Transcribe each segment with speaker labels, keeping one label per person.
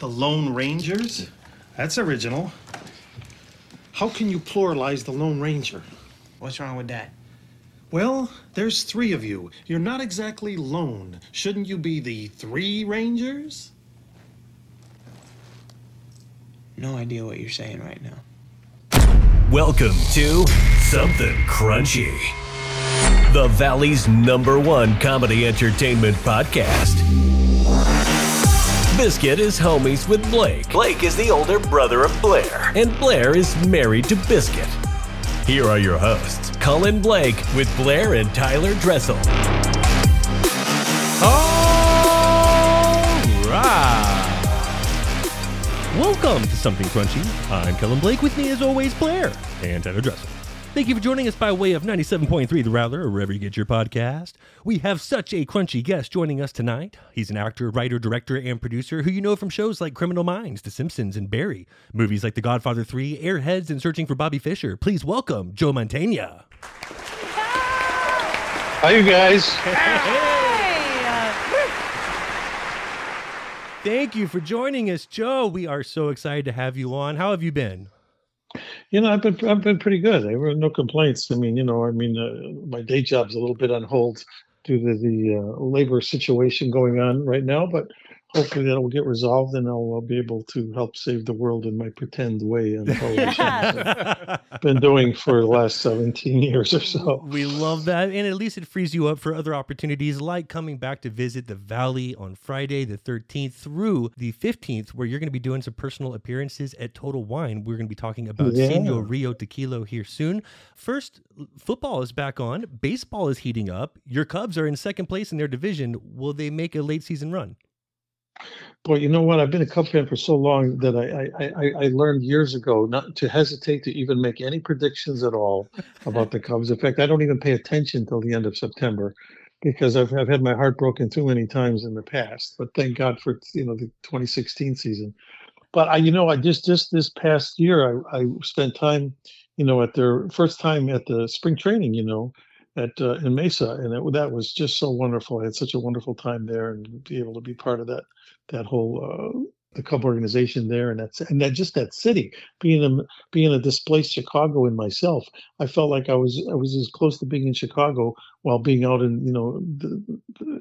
Speaker 1: The Lone Rangers? That's original. How can you pluralize the Lone Ranger?
Speaker 2: What's wrong with that?
Speaker 1: Well, there's three of you. You're not exactly lone. Shouldn't you be the three Rangers?
Speaker 2: No idea what you're saying right now.
Speaker 3: Welcome to Something Crunchy, the Valley's number one comedy entertainment podcast. Biscuit is homies with Blake. Blake is the older brother of Blair, and Blair is married to Biscuit. Here are your hosts, Cullen Blake with Blair and Tyler Dressel.
Speaker 4: All right. Welcome to Something Crunchy. I'm Cullen Blake. With me, as always, Blair and Tyler Dressel. Thank you for joining us by way of 97.3 The Rattler, or wherever you get your podcast. We have such a crunchy guest joining us tonight. He's an actor, writer, director, and producer who you know from shows like Criminal Minds, The Simpsons, and Barry. Movies like The Godfather 3, Airheads, and Searching for Bobby Fischer. Please welcome Joe Mantegna.
Speaker 5: Hi, you guys.
Speaker 4: Thank you for joining us, Joe. We are so excited to have you on. How have you been?
Speaker 5: You know, I've been I've been pretty good. There were no complaints. I mean, you know, I mean, uh, my day job's a little bit on hold due to the uh, labor situation going on right now, but hopefully that will get resolved and I'll, I'll be able to help save the world in my pretend way television. I've been doing for the last 17 years or so.
Speaker 4: We love that. And at least it frees you up for other opportunities like coming back to visit the Valley on Friday, the 13th through the 15th, where you're going to be doing some personal appearances at Total Wine. We're going to be talking about
Speaker 5: Yeah.
Speaker 4: Senor Rio Tequila here soon. First, football is back on, baseball is heating up. Your Cubs are in second place in their division. Will they make a late season run?
Speaker 5: Boy, you know what? I've been a Cub fan for so long that I, I, I, I learned years ago not to hesitate to even make any predictions at all about the Cubs. In fact, I don't even pay attention till the end of September because I've, I've had my heart broken too many times in the past. But thank God for you know the 2016 season. But I, you know, I just just this past year I, I spent time, you know, at their first time at the spring training, you know, at uh, in Mesa, and it, that was just so wonderful. I had such a wonderful time there, and be able to be part of that that whole uh, the Cub organization there, and that's and that just that city being a being a displaced Chicagoan myself, I felt like I was I was as close to being in Chicago while being out in you know the,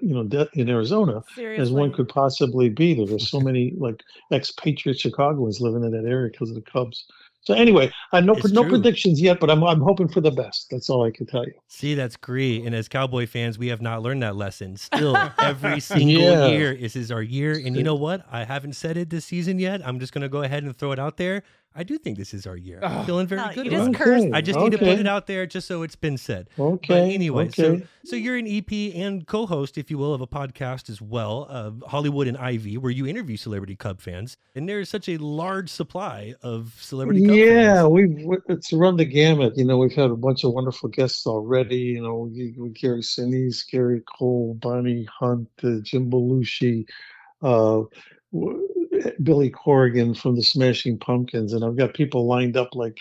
Speaker 5: you know de- in Arizona as one could possibly be. There were so many like expatriate Chicagoans living in that area because of the Cubs. So anyway, I no
Speaker 4: It's
Speaker 5: no
Speaker 4: true.
Speaker 5: predictions yet, but I'm I'm hoping for the best. That's all I can tell you.
Speaker 4: See, that's great. And as Cowboy fans, we have not learned that lesson. Still, every single
Speaker 5: Yeah.
Speaker 4: year, this is our year. And you know what? I haven't said it this season yet. I'm just going to go ahead and throw it out there. I do think this is our year. I'm feeling very
Speaker 6: No,
Speaker 4: good.
Speaker 6: you
Speaker 4: about
Speaker 6: just
Speaker 4: it.
Speaker 6: cursed.
Speaker 5: Okay,
Speaker 4: I just need to put it out there just so it's been said.
Speaker 5: Okay.
Speaker 4: But anyway, so
Speaker 5: okay.
Speaker 4: so you're an EP and co-host, if you will, of a podcast as well, of Hollywood and Ivy, where you interview celebrity Cub fans, and there is such a large supply of celebrity Cub
Speaker 5: yeah,
Speaker 4: fans.
Speaker 5: we've it's run the gamut. You know, we've had a bunch of wonderful guests already. You know, we, we Gary Sinise, Gary Cole, Bonnie Hunt, uh, Jim Belushi, uh, w- Billy Corgan from the Smashing Pumpkins, and I've got people lined up like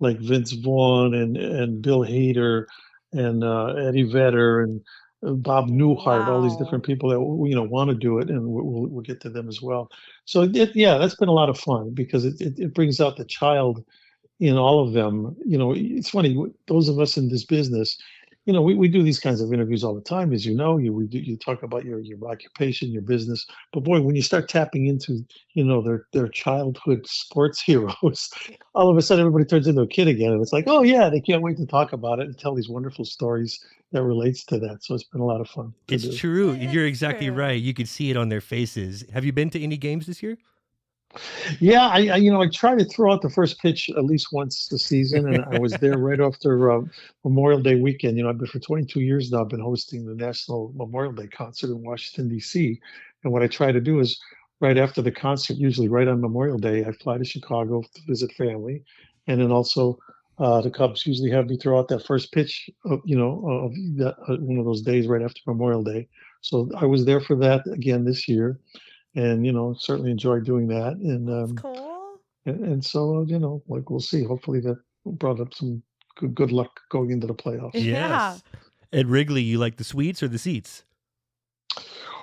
Speaker 5: like Vince Vaughn and and Bill Hader and uh, Eddie Vedder and uh, Bob Newhart, all these different people that you know want to do it, and we'll, we'll, we'll get to them as well. So it, yeah, that's been a lot of fun because it, it, it brings out the child in all of them. You know, it's funny. Those of us in this business, you know, we, we do these kinds of interviews all the time, as you know. You we do, you talk about your your occupation, your business, but boy, when you start tapping into you know their their childhood sports heroes, all of a sudden everybody turns into a kid again, and it's like, oh yeah, they can't wait to talk about it and tell these wonderful stories that relates to that. So it's been a lot of fun.
Speaker 4: It's
Speaker 5: do.
Speaker 4: true. You're exactly
Speaker 6: true.
Speaker 4: right. You could see it on their faces. Have you been to any games this year?
Speaker 5: Yeah, I, I you know I try to throw out the first pitch at least once a season, and I was there right after uh, Memorial Day weekend. You know, I've been for 22 years now. I've been hosting the National Memorial Day concert in Washington D.C. And what I try to do is right after the concert, usually right on Memorial Day, I fly to Chicago to visit family, and then also uh, the Cubs usually have me throw out that first pitch, of, you know, of that uh, one of those days right after Memorial Day. So I was there for that again this year, and you know certainly enjoy doing that. And um,
Speaker 6: Cool.
Speaker 5: and, and so you know like we'll see. Hopefully that brought up some good good luck going into the playoffs.
Speaker 6: Yeah.
Speaker 4: At Wrigley, you like the suites or the seats?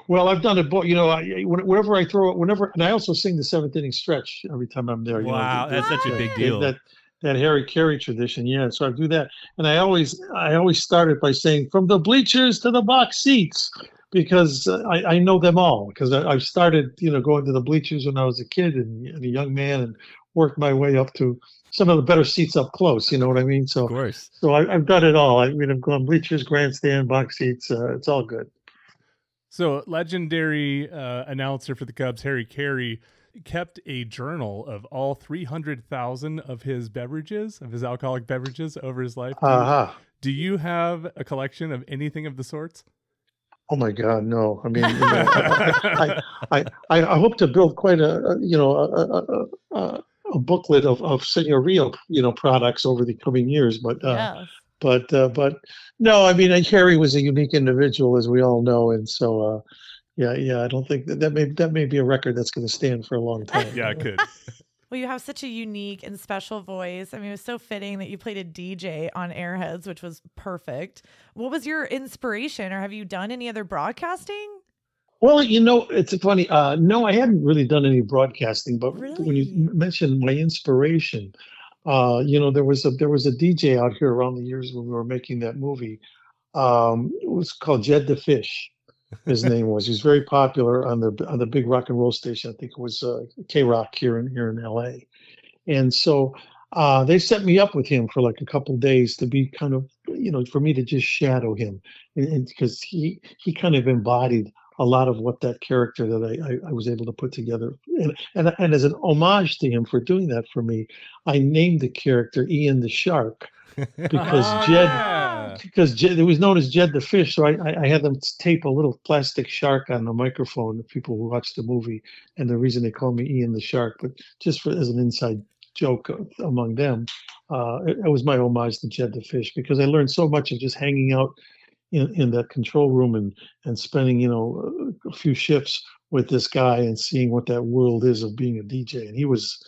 Speaker 5: Well, I've done it, but you know, I, whenever I throw it, whenever, and I also sing the seventh inning stretch every time I'm there.
Speaker 4: Wow,
Speaker 5: know,
Speaker 4: that's such a big deal.
Speaker 5: That, that Harry Caray tradition, yeah. So I do that, and I always, I always start it by saying from the bleachers to the box seats because I, I know them all because I, have started, you know, going to the bleachers when I was a kid and, and, a young man, and worked my way up to some of the better seats up close. You know what I mean? So,
Speaker 4: of course.
Speaker 5: So I, have done it all. I mean, I've gone bleachers, grandstand, box seats. Uh, it's all good.
Speaker 6: So, legendary uh, announcer for the Cubs, Harry Caray kept a journal of all 300,000 of his beverages, of his alcoholic beverages over his life.
Speaker 5: Uh-huh.
Speaker 6: Do you have a collection of anything of the sorts?
Speaker 5: Oh my God, no! I mean, you know, I, I, I, I, hope to build quite a, you know, a, a, a booklet of of Rio, you know, products over the coming years. But, uh, yes. but, uh, but no, I mean, Harry was a unique individual, as we all know, and so, uh, yeah, yeah, I don't think that that may that may be a record that's going to stand for a long time.
Speaker 6: yeah, it could.
Speaker 7: Well, you have such a unique and special voice. I mean, it was so fitting that you played a DJ on Airheads, which was perfect. What was your inspiration, or have you done any other broadcasting?
Speaker 5: Well, you know, it's funny. Uh, no, I hadn't really done any broadcasting, but
Speaker 7: really?
Speaker 5: when you mentioned my inspiration, uh, you know, there was a there was a DJ out here around the years when we were making that movie. Um, it was called Jed the Fish his name was. He was very popular on the on the big rock and roll station. I think it was uh, K Rock here in here in L.A. And so uh, they set me up with him for like a couple days to be kind of you know for me to just shadow him, and because he he kind of embodied a lot of what that character that I, I, I, was able to put together. And, and, and as an homage to him for doing that for me, I named the character Ian the Shark because Jed yeah. because Jed it was known as Jed the fish. So I, I had them tape a little plastic shark on the microphone. The people who watched the movie, and the reason they call me Ian the Shark, but just for as an inside joke among them, uh, it, it was my homage to Jed the fish because I learned so much of just hanging out in, in that control room and and spending you know a few shifts with this guy and seeing what that world is of being a DJ. And he was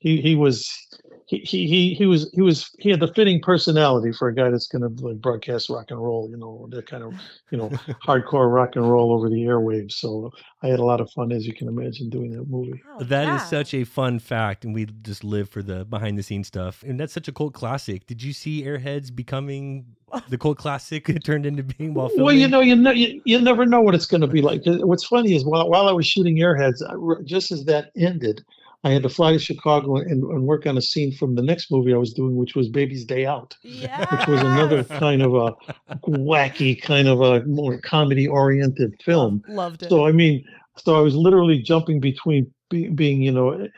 Speaker 5: he he was he, he he was he was he had the fitting personality for a guy that's going to like broadcast rock and roll, you know, that kind of you know hardcore rock and roll over the airwaves. So I had a lot of fun, as you can imagine, doing that movie.
Speaker 4: Oh, that yeah. is such a fun fact, and we just live for the behind the scenes stuff. And that's such a cult classic. Did you see Airheads becoming the cult classic it turned into being while filming?
Speaker 5: Well, you know, you know, you, you never know what it's going to be like. What's funny is while while I was shooting Airheads, just as that ended. I had to fly to Chicago and, and, work on a scene from the next movie I was doing, which was Baby's Day Out,
Speaker 7: yes.
Speaker 5: which was another kind of a wacky, kind of a more comedy oriented film.
Speaker 7: Loved it.
Speaker 5: So I mean, so I was literally jumping between be, being, you know,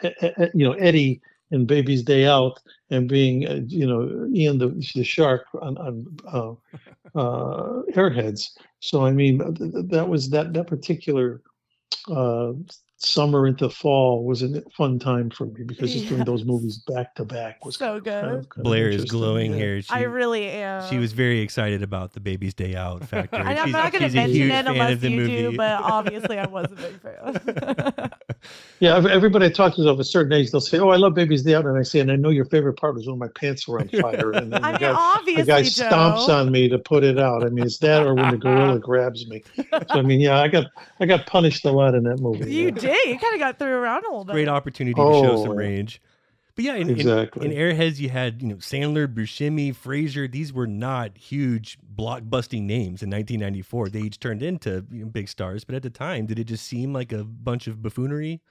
Speaker 5: you know Eddie in Baby's Day Out and being, uh, you know, Ian the, the shark on, on uh, uh, Airheads. So I mean, that was that that particular uh, summer into fall was a fun time for me because just doing those movies back to back was
Speaker 7: so good. Kind
Speaker 4: of, kind Blair is glowing yeah. here.
Speaker 7: She, I really am.
Speaker 4: She was very excited about the Baby's Day Out factor.
Speaker 7: I'm not going to mention it unless you movie. do, but obviously I was a big fan.
Speaker 5: yeah, everybody I talk to of a certain age, they'll say, "Oh, I love Baby's Day Out," and I say, "And I know your favorite part was when my pants were on fire." And then
Speaker 7: I
Speaker 5: the
Speaker 7: mean,
Speaker 5: guy,
Speaker 7: obviously,
Speaker 5: the guy
Speaker 7: Joe.
Speaker 5: stomps on me to put it out. I mean, it's that or when the gorilla grabs me. So I mean, yeah, I got I got punished a lot in that movie.
Speaker 7: You
Speaker 5: yeah.
Speaker 7: did. Hey, you kind of got through around a little bit.
Speaker 4: Great opportunity to show some oh. range. But yeah, in,
Speaker 5: exactly.
Speaker 4: in, in, Airheads, you had you know Sandler, Buscemi, Fraser. These were not huge blockbusting names in 1994. They each turned into you know, big stars, but at the time, did it just seem like a bunch of buffoonery?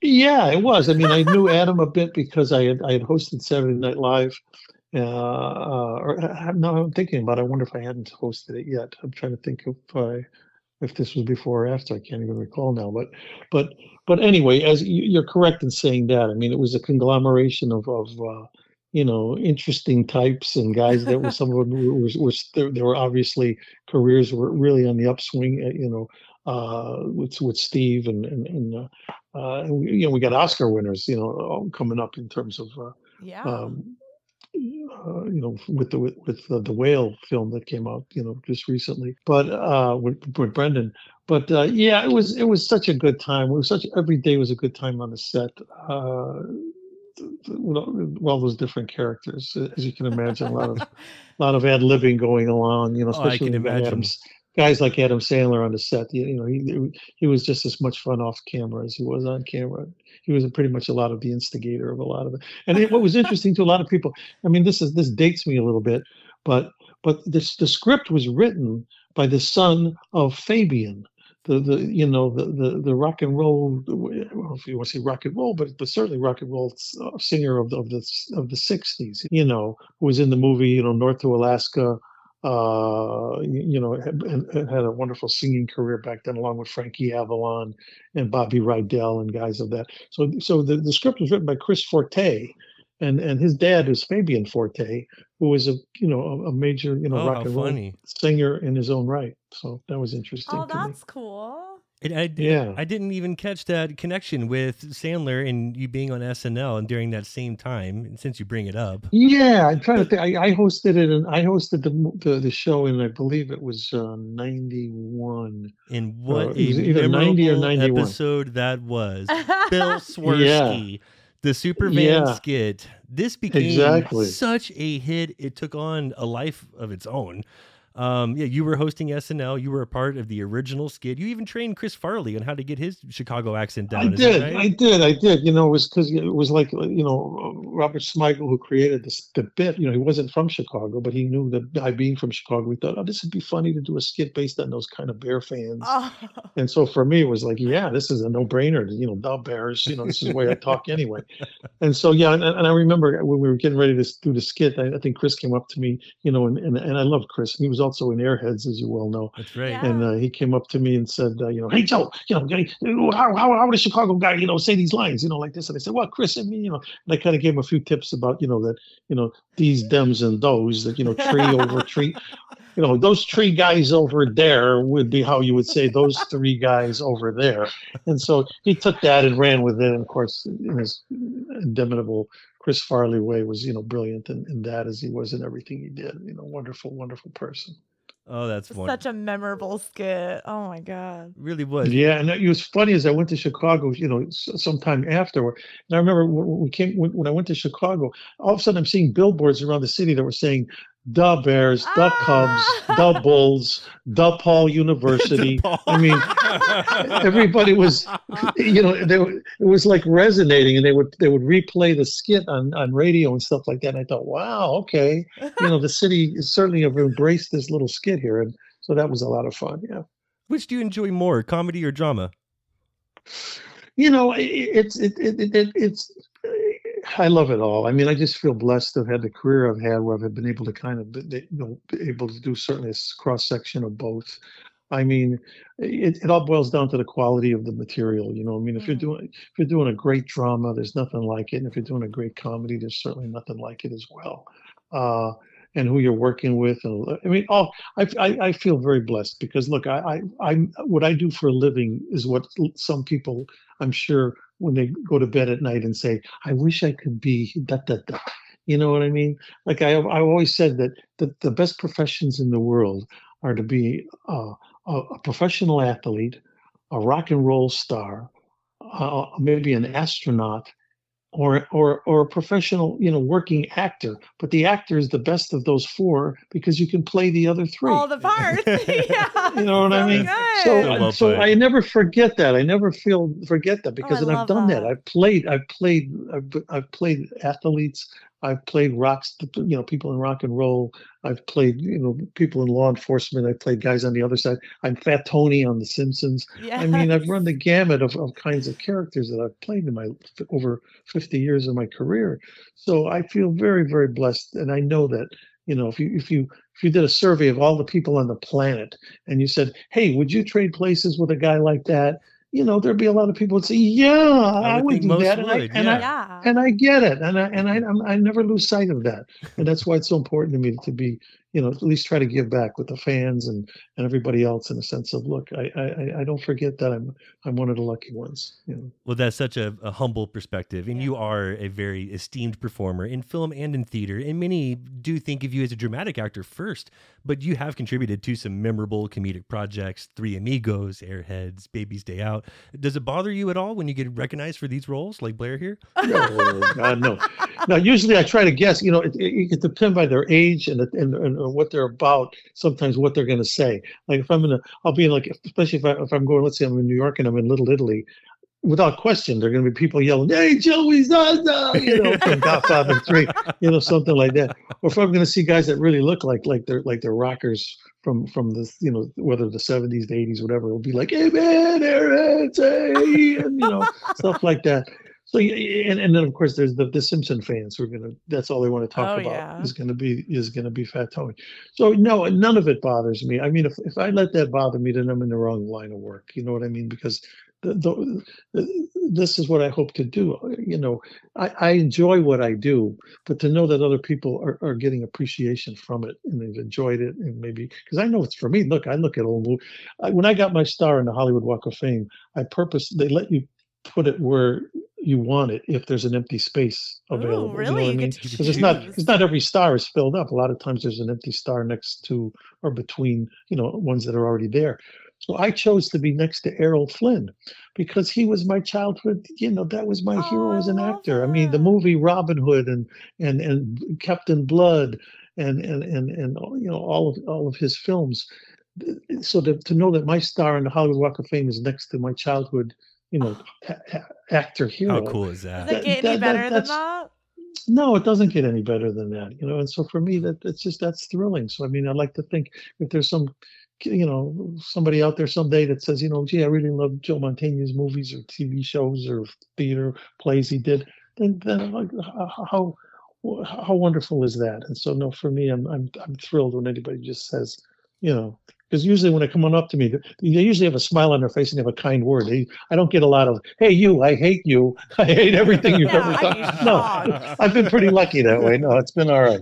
Speaker 5: Yeah, it was. I mean, I knew Adam a bit because I had I had hosted Saturday Night Live. Uh, uh, or uh, no, I'm thinking about. It. I wonder if I hadn't hosted it yet. I'm trying to think if I if this was before or after. I can't even recall now. But but but anyway, as you're correct in saying that. I mean, it was a conglomeration of of uh, you know interesting types and guys that were some of them were, were, were there, there were obviously careers were really on the upswing. Uh, you know. Uh, with with Steve and and, and uh, uh, we, you know we got Oscar winners you know coming up in terms of uh,
Speaker 7: yeah.
Speaker 5: Um, uh, you know, with the with, the, the, whale film that came out, you know, just recently. But uh, with, with Brendan, but uh, yeah, it was it was such a good time. It was such every day was a good time on the set. Uh, all those different characters, as you can imagine, a lot of a lot of ad libbing going along. You know, especially
Speaker 4: oh, I can imagine.
Speaker 5: Adams guys like Adam Sandler on the set. You, know, he he was just as much fun off camera as he was on camera. He was pretty much a lot of the instigator of a lot of it. And it, what was interesting to a lot of people, I mean, this is this dates me a little bit, but but this the script was written by the son of Fabian. The, the you know the, the the rock and roll well, if you want to say rock and roll but but certainly rock and roll singer of the of the of the 60s you know who was in the movie you know North to Alaska uh, you know, had, had, a wonderful singing career back then, along with Frankie Avalon and Bobby Rydell and guys of that. So, so the, the script was written by Chris Forte, and and his dad is Fabian Forte, who was a you know a, a major you know
Speaker 4: oh,
Speaker 5: rock and roll
Speaker 4: funny.
Speaker 5: singer in his own right. So that was interesting.
Speaker 7: Oh, that's cool.
Speaker 4: It, I,
Speaker 5: yeah.
Speaker 4: I didn't even catch that connection with Sandler and you being on SNL and during that same time. Since you bring it up,
Speaker 5: yeah, I'm trying to think. I, I hosted it and I hosted the, the, the show, and I believe it was uh, '91.
Speaker 4: And what
Speaker 5: Uh,
Speaker 4: a
Speaker 5: either 90 or
Speaker 4: memorable
Speaker 5: 91.
Speaker 4: episode that was! Bill Swerski, the Superfan
Speaker 5: Yeah.
Speaker 4: skit. This became
Speaker 5: Exactly.
Speaker 4: such a hit. It took on a life of its own. Um, yeah, you were hosting SNL. You were a part of the original skit. You even trained Chris Farley on how to get his Chicago accent down.
Speaker 5: I
Speaker 4: is
Speaker 5: did,
Speaker 4: right?
Speaker 5: I did, I did. You know, it was because it was like you know Robert Smigel who created this the bit. You know, he wasn't from Chicago, but he knew that I being from Chicago, we thought, oh, this would be funny to do a skit based on those kind of Bear fans.
Speaker 7: Oh,
Speaker 5: And so for me, it was like, yeah, this is a no-brainer. You know, the Bears. You know, this is the way I talk anyway. And so yeah, and, and I remember when we were getting ready to do the skit, I, I think Chris came up to me, you know, and, and and I loved Chris. and He was also in Airheads, as you well know.
Speaker 4: That's right.
Speaker 7: Yeah.
Speaker 5: And uh, he came up to me and said, uh, you know, hey Joe, you know, how, how how would a Chicago guy, you know, say these lines, you know, like this? And I said, well, Chris, I mean, you know, and I kind of gave him a few tips about, you know, that, you know, these, thems, and those, that, you know, tree over tree, you know, those three guys over there would be how you would say those three guys over there. And so he took that and ran with it. And of course, in his inimitable Chris Farley way, was, you know, brilliant in, in that as he was in everything he did. You know, wonderful, wonderful person.
Speaker 4: Oh, that's wonderful.
Speaker 7: such a memorable skit. Oh my god.
Speaker 4: really was.
Speaker 5: Yeah, and it was funny as I went to Chicago, you know, s- sometime afterward. And I remember when when we came when, when I went to Chicago, all of a sudden I'm seeing billboards around the city that were saying the Bears, the ah. Cubs, the Bulls, DePaul University. I mean, everybody was, you know, they, were- it was like resonating, and they would they would replay the skit on on radio and stuff like that. And I thought, wow, okay, you know, the city is certainly have embraced this little skit here, and so that was a lot of fun. Yeah.
Speaker 4: Which do you enjoy more, comedy or drama?
Speaker 5: you know i- i- it's it, it, it, it it's i love it all. I mean i just feel blessed to have had the career i've had where i've been able to kind of be- you know able to do certainly a cross section of both. I mean it, it all boils down to the quality of the material you know i mean if you're
Speaker 7: Mhm.
Speaker 5: doing if you're doing a great drama there's nothing like it and if you're doing a great comedy there's certainly nothing like it as well. Uh and who you're working with and i mean all I, I, I feel very blessed because look I, I i what i do for a living is what some people i'm sure when they go to bed at night and say i wish i could be da da da. You know what i mean? Like i i always said that the, the best professions in the world are to be a, a professional athlete a rock and roll star uh, maybe an astronaut or or or a professional you know working actor but the actor is the best of those four because you can play the other three
Speaker 7: All the parts. yeah.
Speaker 5: you know what I mean?
Speaker 7: good.
Speaker 5: so
Speaker 4: So
Speaker 5: so. I never forget that. I never feel forget that oh, because
Speaker 7: I
Speaker 5: and I've done that.
Speaker 7: that.
Speaker 5: I've played. I've played. I've, I've played athletes. I've played rocks. You know, people in rock and roll. I've played. You know, people in law enforcement. I've played guys on the other side. I'm Fat Tony on The Simpsons. I mean, I've run the gamut of, of kinds of characters that I've played in my over 50 years of my career. So I feel very, very blessed, and I know that you know if you if you if you did a survey of all the people on the planet and you said, "Hey, would you trade places with a guy like that?" You know, there'd be a lot of people would say, "Yeah, I,
Speaker 4: would
Speaker 5: would do
Speaker 4: most
Speaker 5: that," and, I,
Speaker 4: would,
Speaker 5: and. I,
Speaker 7: yeah.
Speaker 5: and I get it, and I and I I'm- I never lose sight of that, and that's why it's so important to me to be, you know, at least try to give back with the fans and and everybody else in a sense of, look, I I I- I don't forget that I'm I'm one of the lucky ones, you know.
Speaker 4: Well, that's such a, a humble perspective, and
Speaker 7: Yeah.
Speaker 4: you are a very esteemed performer in film and in theater. And many do think of you as a dramatic actor first, but you have contributed to some memorable comedic projects: Three Amigos, Airheads, Baby's Day Out. Does it bother you at all when you get recognized for these roles, like Blair here?
Speaker 5: Oh, God, no. Now, usually I try to guess. You know, it, it, it can depend by their age and, and and or what they're about, sometimes what they're going to say. Like if I'm in a, I'll be in like, especially if, I, if I'm going, let's say I'm in New York and I'm in Little Italy, without question, there are going to be people yelling, "Hey, Joey Zaza," you know, from Godfather Three, you know, something like that. Or if I'm going to see guys that really look like like they're like they're rockers from from the you know whether the 70s, the 80s, whatever, it'll be like, "Hey man, Aaron, hey," and you know stuff like that. So and, and then of course there's the, the Simpson fans who are gonna that's all they want to talk
Speaker 7: Oh,
Speaker 5: about
Speaker 7: yeah.
Speaker 5: is gonna be is gonna be Fat Tony. So no, none of it bothers me. I mean, if if I let that bother me, then I'm in the wrong line of work. You know what I mean? Because the, the, the, this is what I hope to do. You know, I, I enjoy what I do, but to know that other people are, are getting appreciation from it and they've enjoyed it, and maybe because I know it's for me. Look, I look at old movie. I, when I got my star in the Hollywood Walk of Fame, I purpose they let you put it where you want it if there's an empty space available.
Speaker 7: Ooh,
Speaker 5: You know
Speaker 7: really?
Speaker 5: I mean? Because it's not it's not every star is filled up. A lot of times there's an empty star next to or between, you know, ones that are already there. So I chose to be next to Errol Flynn because he was my childhood, you know, that was my
Speaker 7: Oh,
Speaker 5: hero as an actor. I mean, the movie Robin Hood and and and Captain Blood and and and and you know all of all of his films. So to, to know that my star in the Hollywood Walk of Fame is next to my childhood, you know, oh. a- a- actor hero.
Speaker 4: How cool is that?
Speaker 7: Does it get any
Speaker 5: that-
Speaker 7: better than
Speaker 5: that's-
Speaker 7: that?
Speaker 5: no, it doesn't get any better than that, you know. And so for me, that that's just that's thrilling. So I mean, I like to think if there's some, you know, somebody out there someday that says, you know, gee, I really love Joe Mantegna's movies or TV shows or theater plays he did, then then like, how how wonderful is that? And so no, for me, I'm I'm I'm thrilled when anybody just says, you know. Because usually when they come on up to me, they usually have a smile on their face and they have a kind word. They, I don't get a lot of, "Hey, you, I hate you, I hate everything you've
Speaker 7: Yeah,
Speaker 5: ever done." No. I've been pretty lucky that way. No, it's been all right.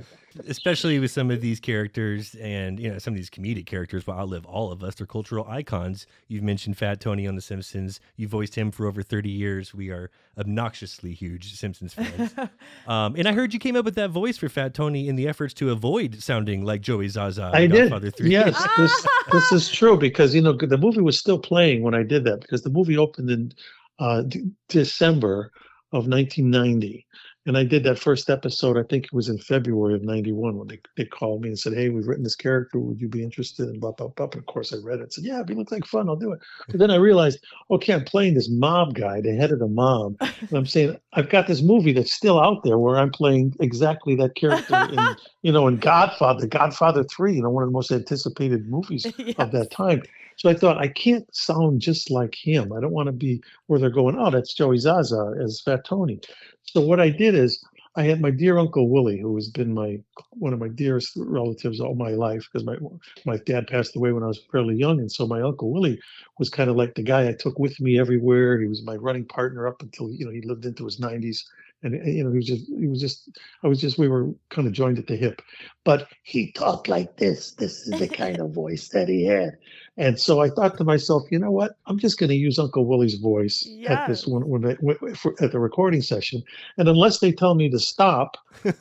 Speaker 4: Especially with some of these characters and you know some of these comedic characters will outlive all of us they're cultural icons. You've mentioned fat tony on the simpsons. You voiced him for over 30 years. We are obnoxiously huge simpsons fans. Um, and i heard you came up with that voice for fat tony in the efforts to avoid sounding like joey zaza
Speaker 5: I did.
Speaker 4: Godfather 3
Speaker 5: Yes, this this is true because you know the movie was still playing when I did that because the movie opened in uh, d- December of 1990, and I did that first episode. I think it was in February of '91 when they, they called me and said, "Hey, we've written this character. Would you be interested?" And blah blah blah. And of course, I read it. and said, "Yeah, if it looks like fun. I'll do it." But then I realized, okay, I'm playing this mob guy, the head of the mob, and I'm saying I've got this movie that's still out there where I'm playing exactly that character in you know, in Godfather, Godfather 3, you know, one of the most anticipated movies
Speaker 7: Yes.
Speaker 5: of that time. So I thought, I can't sound just like him. I don't want to be where they're going, oh, that's Joey Zaza as Fat Tony. So what I did is I had my dear Uncle Willie, who has been my one of my dearest relatives all my life, because my my dad passed away when I was fairly young. And so my Uncle Willie was kind of like the guy I took with me everywhere. He was my running partner up until, you know, he lived into his 90s. And, uh, you know, he was just, he was just, I was just, we were kind of joined at the hip but he talked like this. This is the kind of voice that he had. And so I thought to myself, you know what? I'm just going to use Uncle Willie's voice at this one when I, w- for, at the recording session. And unless they tell me to stop,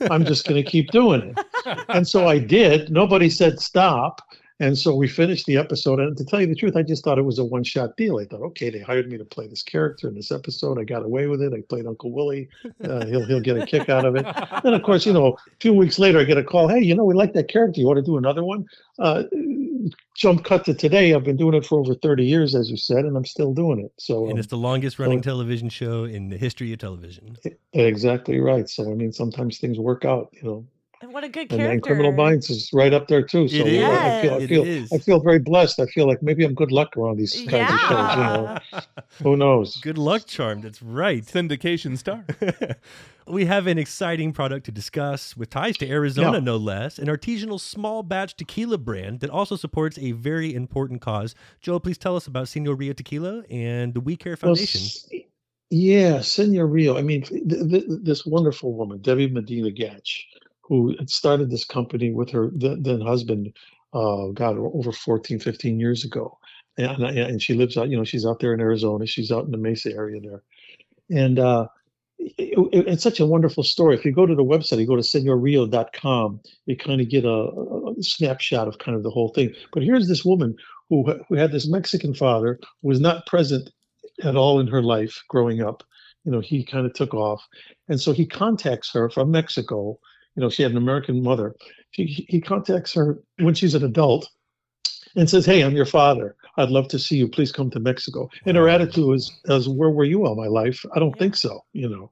Speaker 5: I'm just going to keep doing it. And so I did. Nobody said stop. And so we finished the episode. And to tell you the truth, I just thought it was a one shot deal. I thought, okay, they hired me to play this character in this episode. I got away with it. I played Uncle Willie. Uh, he'll, he'll get a kick out of it. And of course, you know, a few weeks later, I get a call. Hey, you know, we like that character. You want to do another one? Uh, jump cut to today. I've been doing it for over 30 years, as you said, and I'm still doing it. So,
Speaker 4: and
Speaker 5: um,
Speaker 4: it's the longest running
Speaker 5: so-
Speaker 4: television show in the history of television
Speaker 5: exactly right. So, I mean, sometimes things work out, you know.
Speaker 7: And what a good character.
Speaker 5: and Criminal Minds is right up there too. So
Speaker 4: It
Speaker 5: uh, I feel, I feel,
Speaker 4: It is.
Speaker 5: I feel very blessed. I feel like maybe I'm good luck around these kinds of shows. You know, who knows?
Speaker 4: good luck charm that's right
Speaker 6: Syndication star.
Speaker 4: we have an exciting product to discuss with ties to Arizona,
Speaker 5: Yeah.
Speaker 4: no less, an artisanal small batch tequila brand that also supports a very important cause. Joe, please tell us about Senor Rio Tequila and the We Care Foundation.
Speaker 5: s- yeah, Senor Rio. I mean, th- th- this wonderful woman, Debbie Medina Gatch, who had started this company with her th- then husband, uh, God, over 14, 15 years ago. And, and she lives out, you know, she's out there in Arizona. She's out in the Mesa area there. And uh, it, it- it's such a wonderful story. If you go to the website, you go to senorrio.com, you kind of get a, a snapshot of kind of the whole thing. But here's this woman who, who had this Mexican father who was not present at all in her life growing up. You know, he kind of took off. And so he contacts her from Mexico you know, she had an American mother. She, he contacts her when she's an adult and says, Hey, I'm your father. I'd love to see you. Please come to Mexico. And her attitude is, is Where were you all my life? I don't think so, you know.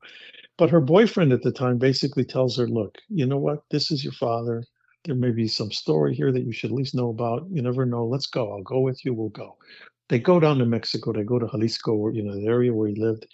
Speaker 5: But her boyfriend at the time basically tells her, Look, you know what? This is your father. There may be some story here that you should at least know about. You never know. Let's go. I'll go with you. We'll go. They go down to Mexico. They go to Jalisco, you know, the area where he lived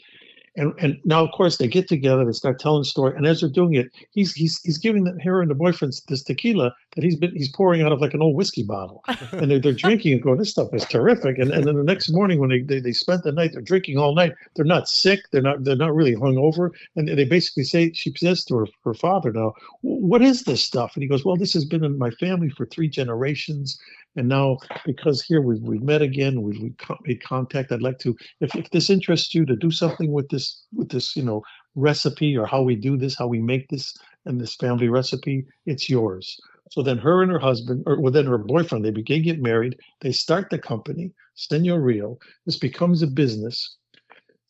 Speaker 5: and and now of course they get together they start telling the story and as they're doing it he's he's he's giving the, her and the boyfriend this tequila that he's been he's pouring out of like an old whiskey bottle. And they're, they're drinking and going this stuff is terrific. And, and then the next morning when they, they they spent the night they're drinking all night they're not sick they're not they're not really hungover and they basically say she says to her, her father now what is this stuff? And he goes well this has been in my family for three generations and now, because here we've, we've met again, we've, we've made contact. I'd like to, if, if this interests you, to do something with this with this, you know, recipe or how we do this, how we make this and this family recipe. It's yours. So then, her and her husband, or well, then her boyfriend, they begin get married. They start the company, Senor Rio. This becomes a business.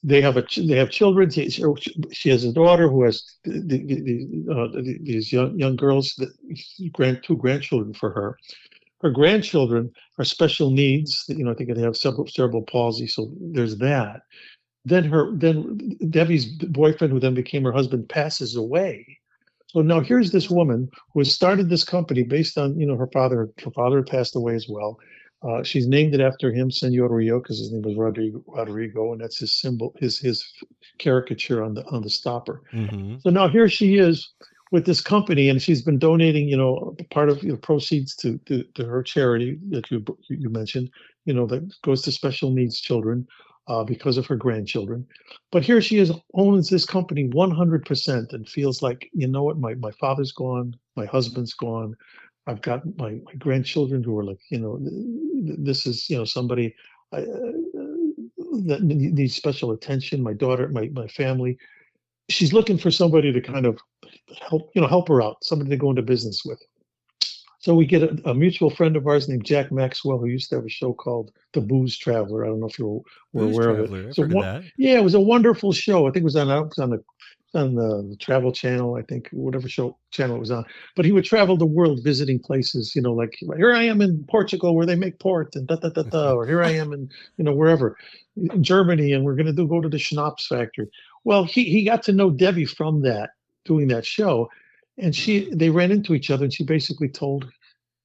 Speaker 5: They have a they have children. She, she has a daughter who has the, the, the, uh, these young young girls, that grand two grandchildren for her her grandchildren are special needs. You know, I think they have cerebral, cerebral palsy, so there's that. Then her, then Debbie's boyfriend, who then became her husband, passes away. So now here's this woman who has started this company based on, you know, her father. Her father passed away as well. Uh, she's named it after him, Senor Rio, because his name was Rodrigo, Rodrigo, and that's his symbol, his his caricature on the on the stopper. Mm-hmm. So now here she is with this company, and she's been donating, you know, part of the you know, proceeds to, to, to her charity that you you mentioned, you know, that goes to special needs children uh, because of her grandchildren. But here she is, owns this company 100% and feels like, you know what, my my father's gone, my husband's gone, I've got my my grandchildren who are like, you know, this is you know somebody. I, uh, that needs special attention. My daughter, my my family, she's looking for somebody to kind of help you know help her out somebody to go into business with. So we get a, a, mutual friend of ours named jack maxwell who used to have a show called the booze traveler. I don't know if you were, were aware Traveler. of it. So one, yeah it was a wonderful show. I think it was on, it was on the on the, the, travel channel i think whatever show channel it was on. But he would travel the world visiting places you know like here i am in portugal where they make port and da da da da or here i am in you know wherever in germany and we're going to do go to the schnapps factory well, he, he got to know Debbie from that, doing that show. And she they ran into each other and she basically told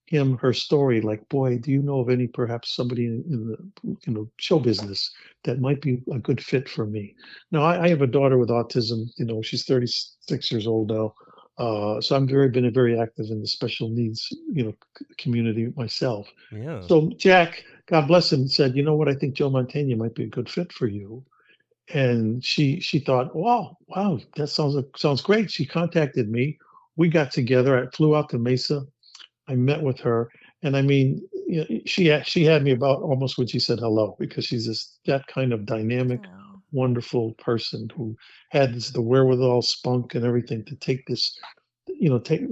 Speaker 5: him her story like boy do you know of any perhaps somebody in, in the you know show business that might be a good fit for me? Now I, I, have a daughter with autism you know she's 36 years old now uh, so i'm very been very active in the special needs you know community myself. Yeah. So jack god bless him said you know what? I think joe mantegna might be a good fit for you and she she thought, wow, wow, that sounds sounds great. She contacted me. We got together. I flew out to Mesa. I met with her, and I mean, she she had me about almost when she said hello because she's just that kind of dynamic, oh. wonderful person who had this, the wherewithal, spunk, and everything to take this, you know, take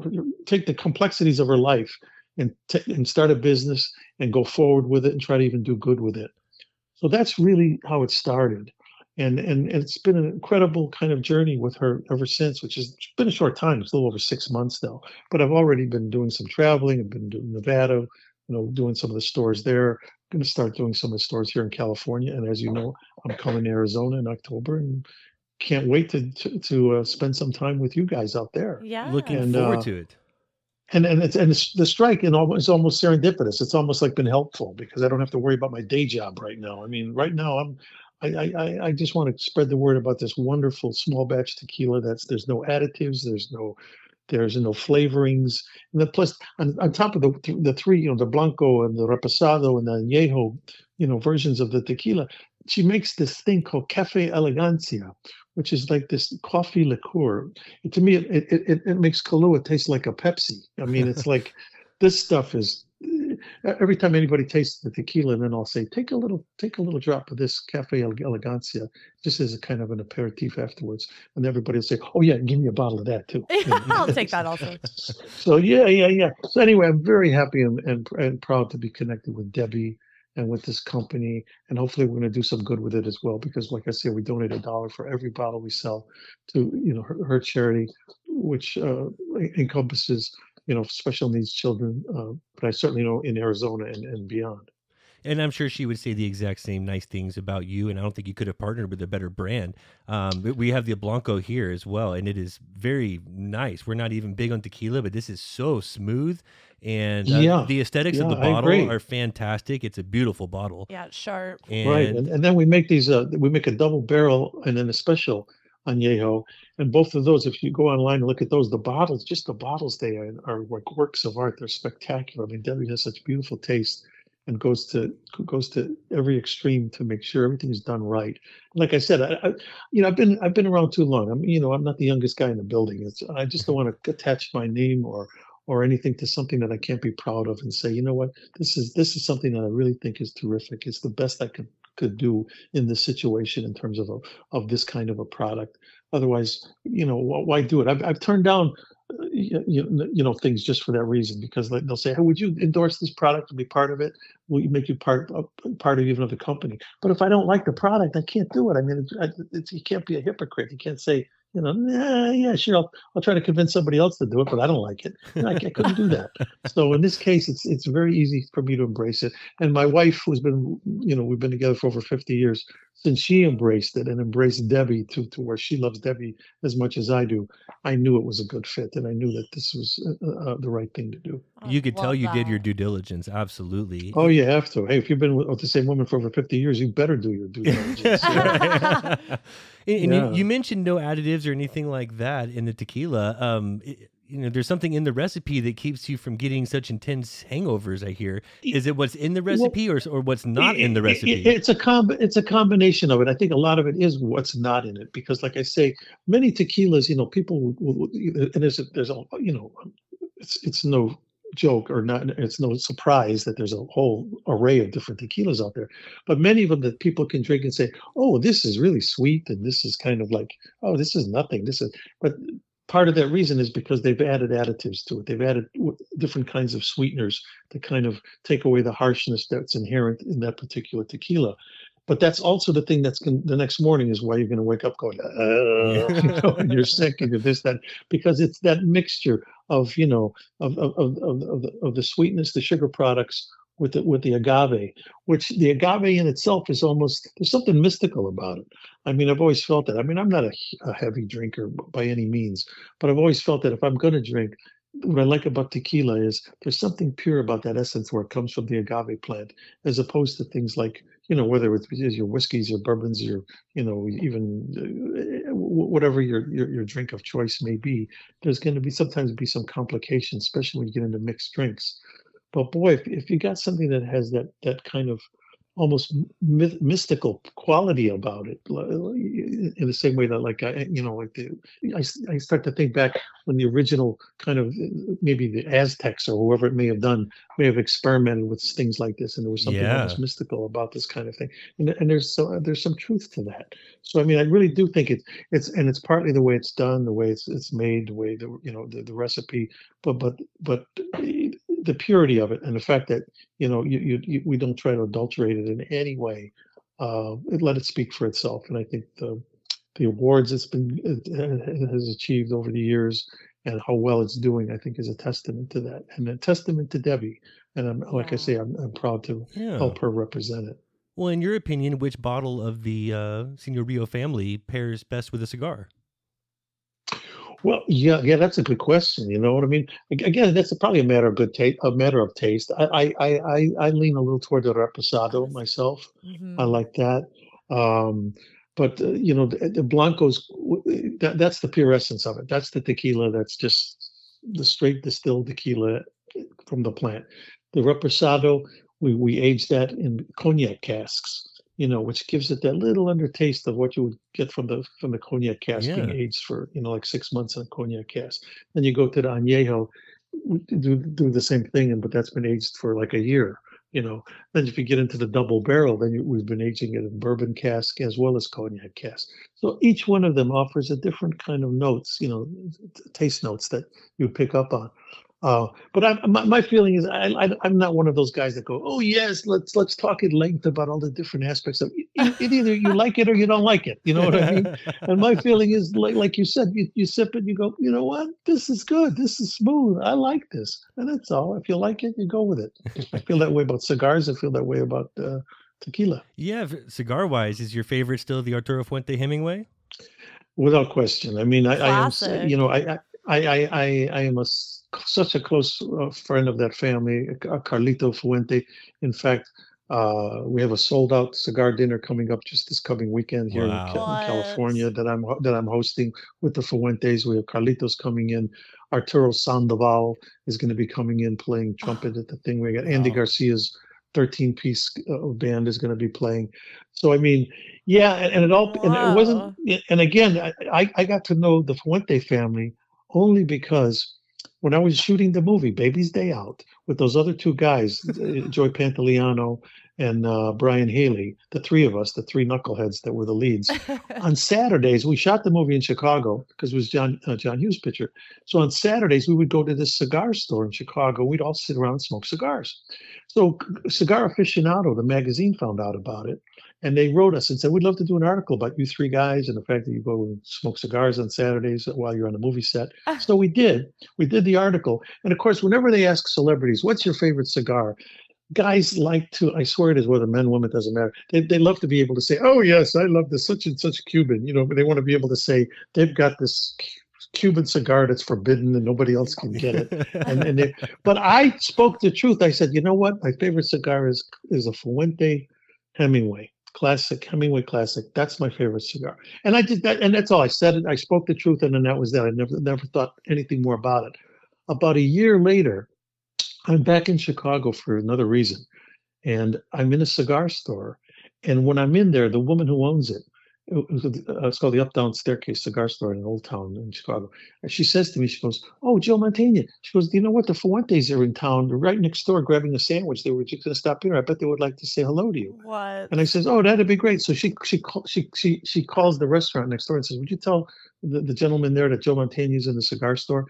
Speaker 5: take the complexities of her life and t- and start a business and go forward with it and try to even do good with it. So that's really how it started and and it's been an incredible kind of journey with her ever since which has been a short time it's a little over six months now but i've already been doing some traveling i've been doing nevada you know doing some of the stores there. I'm going to start doing some of the stores here in california and as you know i'm coming to arizona in october and can't wait to to, to uh, spend some time with you guys out there.
Speaker 7: Yeah.
Speaker 4: Looking and, forward uh, to it.
Speaker 5: and and it's and it's, the strike and almost almost serendipitous. It's almost like been helpful because I don't have to worry about my day job right now. I mean, right now I'm I, I, I just want to spread the word about this wonderful small batch tequila. That's there's no additives, there's no there's no flavorings, and then plus on, on top of the the three, you know, the blanco and the reposado and the añejo, you know, versions of the tequila, she makes this thing called cafe elegancia, which is like this coffee liqueur. And to me, it, it it it makes Kahlua taste like a Pepsi. I mean, it's like this stuff is every time anybody tastes the tequila, then I'll say, take a little, take a little drop of this Cafe Elegancia, just as a kind of an aperitif afterwards. And everybody will say, oh yeah, give me a bottle of that too.
Speaker 7: I'll take that also.
Speaker 5: so yeah, yeah, yeah. So anyway, I'm very happy and, and, and proud to be connected with Debbie and with this company. And hopefully we're going to do some good with it as well, because like I said, we donate a dollar for every bottle we sell to, you know, her, her charity, which uh, encompasses you know special needs children. Uh, but I certainly know in Arizona and, and beyond.
Speaker 4: And I'm sure she would say the exact same nice things about you. And I don't think you could have partnered with a better brand. Um, we have the Blanco here as well, and it is very nice. We're not even big on tequila, but this is so smooth. And uh,
Speaker 5: yeah,
Speaker 4: the aesthetics
Speaker 5: yeah,
Speaker 4: of the bottle are fantastic. It's a beautiful bottle.
Speaker 7: Yeah, sharp.
Speaker 5: And, right, and, and then we make these. Uh, we make a double barrel and then a special añejo, and both of those. If you go online and look at those, the bottles, just the bottles, they are, are like works of art. They're spectacular. I mean, Debbie has such beautiful taste and goes to goes to every extreme to make sure everything is done right. Like I said, I, I, you know I've been I've been around too long. I'm you know I'm not the youngest guy in the building. It's, I just don't mm-hmm. want to attach my name or or anything to something that I can't be proud of and say, you know what, this is this is something that I really think is terrific. It's the best I could could do in this situation in terms of a, of this kind of a product. Otherwise, you know, why do it? I've, I've turned down uh, you, you know things just for that reason because they'll say hey would you endorse this product and be part of it will you make you part of, part of even of the company but if i don't like the product i can't do it i mean it's, it's, you can't be a hypocrite you can't say you know, nah, yeah, sure, I'll, I'll try to convince somebody else to do it, but I don't like it. I, I, couldn't do that. So in this case, it's it's very easy for me to embrace it. And my wife, who's been, you know, we've been together for over 50 years, since she embraced it and embraced Debbie to, to where she loves Debbie as much as I do, I knew it was a good fit, and I knew that this was uh, uh, the right thing to do.
Speaker 4: You could tell you that. did your due diligence, absolutely.
Speaker 5: Oh, you have to. Hey, if you've been with the same woman for over 50 years, you better do your due diligence.
Speaker 4: and, and yeah. you, you, mentioned no additives or anything like that in the tequila. Um, it, you know there's something in the recipe that keeps you from getting such intense hangovers i hear. Is it what's in the recipe well, or, or what's not in the recipe?
Speaker 5: it, it's a com- it's a combination of it. I think a lot of it is what's not in it because like i say many tequilas you know people will, will, and there's a, there's a you know it's it's no joke or not it's no surprise that there's a whole array of different tequilas out there. But many of them that people can drink and say oh this is really sweet and this is kind of like oh this is nothing. This is but part of that reason is because they've added additives to it. They've added different kinds of sweeteners to kind of take away the harshness that's inherent in that particular tequila. But that's also the thing that's going the next morning is why you're going to wake up going, uh, you know, and you're sick and you're this that because it's that mixture of you know of of of of, the, of the sweetness, the sugar products with the with the agave, which the agave in itself is almost there's something mystical about it. I mean, I've always felt that. I mean, I'm not a, a heavy drinker by any means, but I've always felt that if I'm going to drink, what I like about tequila is there's something pure about that essence where it comes from the agave plant, as opposed to things like you know whether it's your whiskeys, your bourbons, your you know even uh, whatever your, your your drink of choice may be. There's going to be sometimes be some complications, especially when you get into mixed drinks. But boy, if, if you got something that has that that kind of almost myth, mystical quality about it in the same way that like I, you know like the, I, I start to think back when the original kind of maybe the Aztecs or whoever it may have done may have experimented with things like this and there was something yeah. almost mystical about this kind of thing and, and there's so there's some truth to that so I mean I really do think it's it's and it's partly the way it's done the way it's it's made the way the you know the, the recipe but but but the purity of it and the fact that you know you, you, you, we don't try to adulterate it in any way uh, let it speak for itself. And i think the the awards it's been it has achieved over the years and how well it's doing i think is a testament to that and a testament to debbie. And i'm like i say i'm, I'm proud to yeah. help her represent it.
Speaker 4: Well in your opinion which bottle of the uh, Señor Rio family pairs best with a cigar
Speaker 5: well, yeah, yeah, that's a good question. You know what I mean? Again, that's probably a matter of good taste, a matter of taste. I, I, I, I lean a little toward the reposado myself. Mm-hmm. I like that. Um, but uh, you know, the, the blancos, that, that's the pure essence of it. That's the tequila. That's just the straight distilled tequila from the plant. The reposado, we we age that in cognac casks you know, which gives it that little undertaste of what you would get from the from the cognac cask yeah. being aged for you know like six months in a cognac cask. Then you go to the añejo, do do the same thing, and but that's been aged for like a year. You know, then if you get into the double barrel, then you, we've been aging it in bourbon cask as well as cognac cask. So each one of them offers a different kind of notes, you know, taste notes that you pick up on. Uh, but I, my, my feeling is I, I, am not one of those guys that go, oh yes, let's let's talk at length about all the different aspects of it. it either you like it or you don't like it. You know what I mean? and my feeling is like like you said, you, you sip it, you go, you know what? This is good. This is smooth. I like this, and that's all. If you like it, you go with it. I feel that way about cigars. I feel that way about uh, tequila.
Speaker 4: Yeah, cigar wise, is your favorite still the Arturo Fuente Hemingway?
Speaker 5: Without question. I mean, I, I am, you know, I, I, I, I, I am a such a close uh, friend of that family, uh, Carlito Fuente. In fact, uh, we have a sold out cigar dinner coming up just this coming weekend here wow. in, in, California that I'm that I'm hosting with the Fuentes. We have Carlitos coming in. Arturo Sandoval is going to be coming in playing trumpet at the thing. We got Andy wow. Garcia's 13 piece uh, band is going to be playing. So I mean, yeah, and, and it all and it wasn't. And again, I I got to know the Fuente family only because when I was shooting the movie Baby's Day Out with those other two guys, Joy Joey Pantoliano and uh, Brian Haley, the three of us, the three knuckleheads that were the leads. on Saturdays, we shot the movie in Chicago because it was John uh, John Hughes' picture. So on Saturdays, we would go to this cigar store in Chicago. We'd all sit around and smoke cigars. So Cigar Aficionado, the magazine, found out about it, and they wrote us and said, "We'd love to do an article about you three guys and the fact that you go and smoke cigars on Saturdays while you're on a movie set." Ah. so we did. We did the article, and of course, whenever they ask celebrities, "What's your favorite cigar?" Guys like to, I swear it is whether men, women, doesn't matter. They, they love to be able to say, oh, yes, I love this such and such Cuban, you know, but they want to be able to say they've got this Cuban cigar that's forbidden and nobody else can get it. and, and they, but I spoke the truth. I said, you know what? My favorite cigar is is a Fuente Hemingway classic Hemingway classic. That's my favorite cigar. And I did that, and that's all. I said. I spoke the truth, and then that was that. I never never thought anything more about it. About a year later, I'm back in Chicago for another reason, and I'm in a cigar store. And when I'm in there, the woman who owns it uh, it's called the Up Down Staircase Cigar Store in Old Town in Chicago. And she says to me, she goes, "Oh, Joe Mantegna." She goes, "Do you know what? The Fuentes are in town. They're right next door, grabbing a sandwich. They were just going to stop in. I bet they would like to say hello to you."
Speaker 7: What?
Speaker 5: And I says, "Oh, that'd be great." So she she she she she calls the restaurant next door and says, "Would you tell the, the gentleman there that Joe Mantegna is in the cigar store?"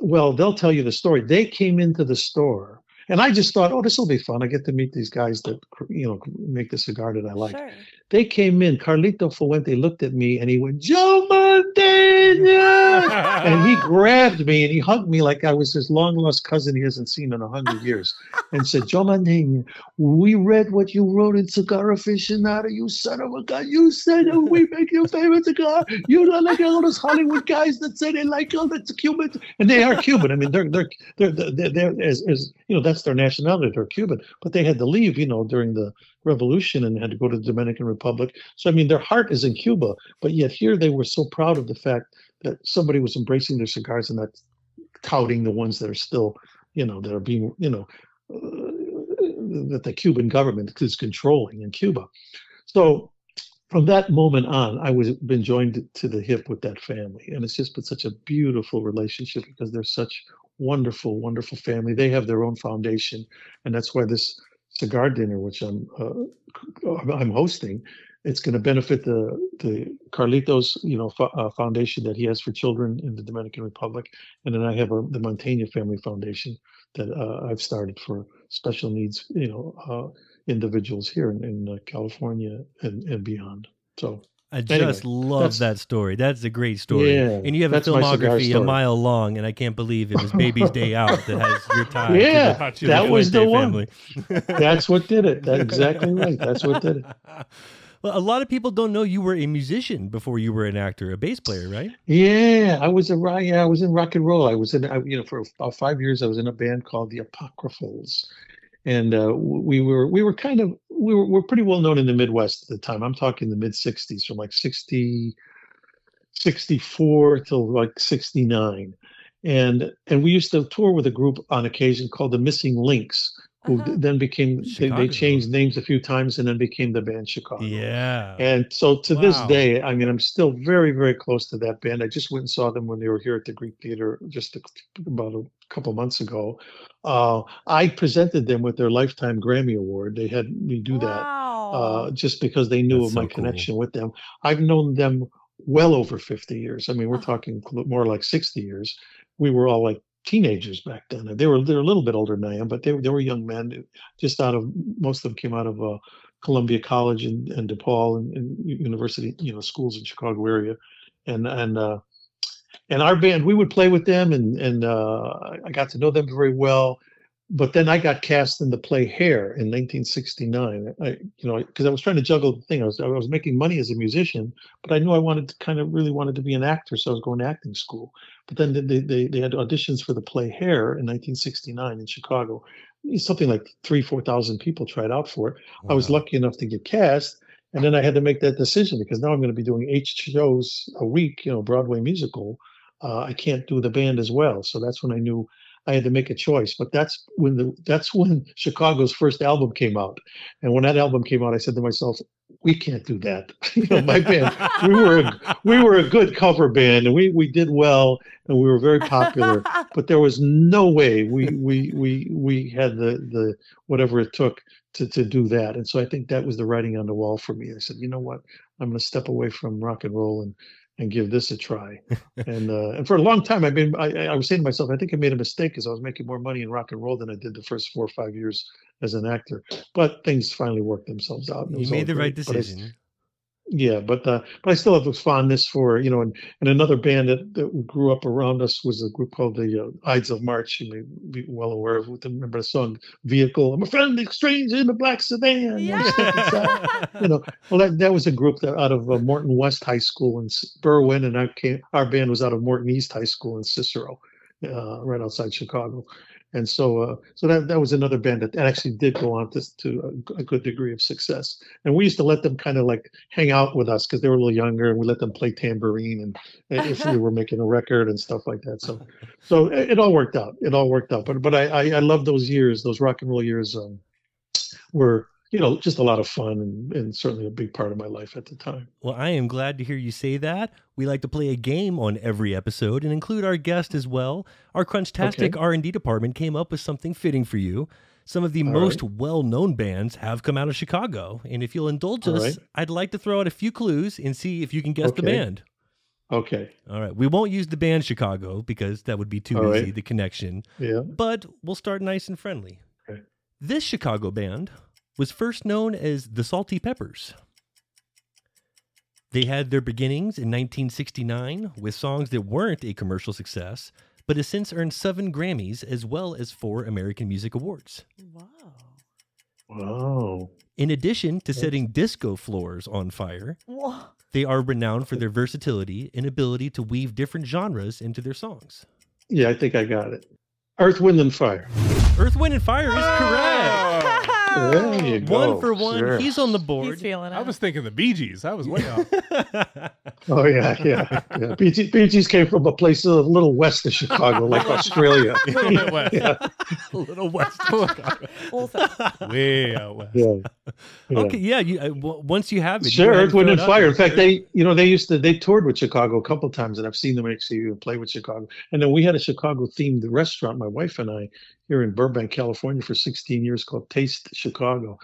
Speaker 5: Well, they'll tell you the story. They came into the store and I just thought, oh, this will be fun. I get to meet these guys that you know make the cigar that I like. Sure. They came in. Carlito Fuente looked at me and he went, Joe Mantegna, and he grabbed me and he hugged me like I was his long lost cousin he hasn't seen in a hundred years, and said, Joe Mantegna, we read what you wrote in Cigar Aficionado. You son of a gun! You said that we make your favorite cigar. You don't like all those Hollywood guys that say they like all the Cuban, and they are Cuban. I mean, they're they're they're they're, they're as, as you know that's their nationality. They're Cuban, but they had to leave, you know, during the revolution and had to go to the Dominican Republic. So I mean, their heart is in Cuba, but yet here they were so proud of the fact that somebody was embracing their cigars and not touting the ones that are still, you know, that are being, you know, uh, that the Cuban government is controlling in Cuba. So from that moment on, I was been joined to the hip with that family, and it's just been such a beautiful relationship because they're such wonderful, wonderful family. They have their own foundation, and that's why this cigar dinner, which I'm uh, I'm hosting, it's going to benefit the the Carlitos, you know, uh, foundation that he has for children in the Dominican Republic, and then I have a, the Mantegna Family Foundation that uh, I've started for special needs, you know, uh, individuals here in, in uh, California and, and beyond. So
Speaker 4: I just anyway, love that story. That's a great story. Yeah, and you have a filmography a mile long, and I can't believe it was Baby's Day Out that has your time.
Speaker 5: Yeah, to the, that was the one. That's what did it. That's exactly right. That's what did it.
Speaker 4: Well, a lot of people don't know you were a musician before you were an actor, a bass player, right?
Speaker 5: Yeah, I was a yeah, I was in rock and roll. I was in, I, you know, for about five years, I was in a band called the Apocryphals, and uh, we were we were kind of we were, we are pretty well known in the Midwest at the time. I'm talking the mid '60s, from like 60, 64 till like 69, and and we used to tour with a group on occasion called the Missing Links, who uh-huh. then became they, they, changed names a few times and then became the band Chicago.
Speaker 4: Yeah.
Speaker 5: And so to wow. this day, I mean, I'm still very very close to that band. I just went and saw them when they were here at the Greek Theater just a, about a couple months ago. Uh, I presented them with their lifetime Grammy Award. They had me do that uh, just because they knew That's of my so connection cool. with them. I've known them well over 50 years. I mean, we're talking more like 60 years. We were all like teenagers back then. They were they were a little bit older than I am, but they were they were young men. Just out of most of them came out of uh, Columbia College and, and DePaul and, and university, you know, schools in Chicago area, and and uh, and our band we would play with them, and and uh, I got to know them very well but then I got cast in the play Hair in 1969. I, you know, because I was trying to juggle the thing. I was I was making money as a musician, but I knew I wanted to kind of really wanted to be an actor, so I was going to acting school. But then they they, they had auditions for the play Hair in 1969 in Chicago. Something like three four thousand people tried out for it. Wow. I was lucky enough to get cast, and then I had to make that decision because now I'm going to be doing eight shows a week, you know, Broadway musical. Uh, I can't do the band as well, so that's when I knew I had to make a choice. But that's when the that's when Chicago's first album came out, and when that album came out, I said to myself, "We can't do that." you know, my band, we were a, we were a good cover band, and we we did well, and we were very popular. but there was no way we we we we had the the whatever it took to to do that. And so I think that was the writing on the wall for me. I said, you know what, I'm going to step away from rock and roll and and give this a try. and uh, and for a long time, I've been I, I was saying to myself, I think I made a mistake because I was making more money in rock and roll than I did the first four or five years as an actor. But things finally worked themselves out.
Speaker 4: You made the great. right decision
Speaker 5: yeah but uh, but i still have a fondness for you know and, and another band that, that grew up around us was a group called the uh, ides of march you may be well aware of remember the song vehicle? I'm a friendly stranger in the black sedan
Speaker 7: yeah.
Speaker 5: you know well that, that was a group that out of uh, morton west high school in berwyn and I came, our band was out of morton east high school in cicero uh, right outside chicago and so uh, so that that was another band that actually did go on to to a, a good degree of success. And we used to let them kind of like hang out with us because they were a little younger, and we let them play tambourine and, and if we were making a record and stuff like that. So so it, it, all worked out. It all worked out. But but I I, I love those years, those rock and roll years. Um, were you know, just a lot of fun and, and, certainly a big part of my life at the time.
Speaker 4: Well, I am glad to hear you say that. We like to play a game on every episode and include our guest as well. Our Crunchtastic okay. R&D department came up with something fitting for you. Some of the All most right. well-known bands have come out of Chicago, and if you'll indulge All us, right. I'd like to throw out a few clues and see if you can guess okay. the band.
Speaker 5: Okay.
Speaker 4: All right. We won't use the band Chicago because that would be too All easy, right. the connection.
Speaker 5: Yeah.
Speaker 4: But we'll start nice and friendly. Okay. This Chicago band was first known as the Salty Peppers. They had their beginnings in 1969 with songs that weren't a commercial success, but has since earned seven Grammys as well as four American Music Awards.
Speaker 7: Wow.
Speaker 5: Wow.
Speaker 4: In addition to setting disco floors on fire, Whoa. they are renowned for their versatility and ability to weave different genres into their songs.
Speaker 5: Yeah, I think I got it. Earth, Wind, and Fire.
Speaker 4: Earth, Wind, and Fire is correct.
Speaker 5: There
Speaker 4: go. One for one. Sure. He's on the board.
Speaker 7: He's feeling it.
Speaker 6: I was thinking the Bee Gees. I was way off.
Speaker 5: oh yeah, yeah. yeah. Bee, Gees, Bee Gees came from a place a little west of Chicago, like Australia.
Speaker 6: a little bit west.
Speaker 4: Yeah. a little west of Chicago.
Speaker 6: way out west.
Speaker 5: Yeah.
Speaker 4: yeah. Okay. Yeah. You, uh, w- once you have it,
Speaker 5: sure. Earth, Wind, and Fire. In fact, they you know they used to they toured with Chicago a couple times, and I've seen them actually play with Chicago. And then we had a Chicago themed restaurant, my wife and I, here in Burbank, California, for 16 years called Taste Chicago.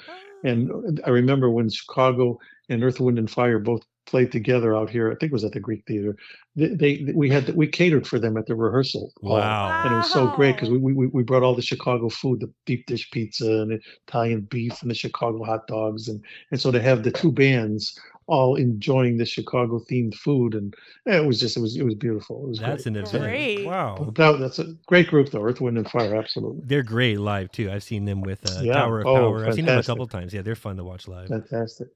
Speaker 5: And oh. I remember when Chicago and Earth, Wind, and Fire both played together out here. I think it was at the Greek Theater. They, they we had we catered for them at the rehearsal.
Speaker 4: Wow!
Speaker 5: And it was so great because we, we we brought all the Chicago food, the deep dish pizza and Italian beef and the Chicago hot dogs, and and so to have the two bands all enjoying the Chicago themed food, and it was just it was it was beautiful. It was
Speaker 4: that's
Speaker 5: great.
Speaker 4: an event.
Speaker 7: Great.
Speaker 4: Wow,
Speaker 5: that, that's a great group though. Earth, Wind, and Fire, absolutely.
Speaker 4: They're great live too. I've seen them with uh, yeah. Tower of oh, Power. Fantastic. I've seen them a couple times. Yeah, they're fun to watch live.
Speaker 5: Fantastic.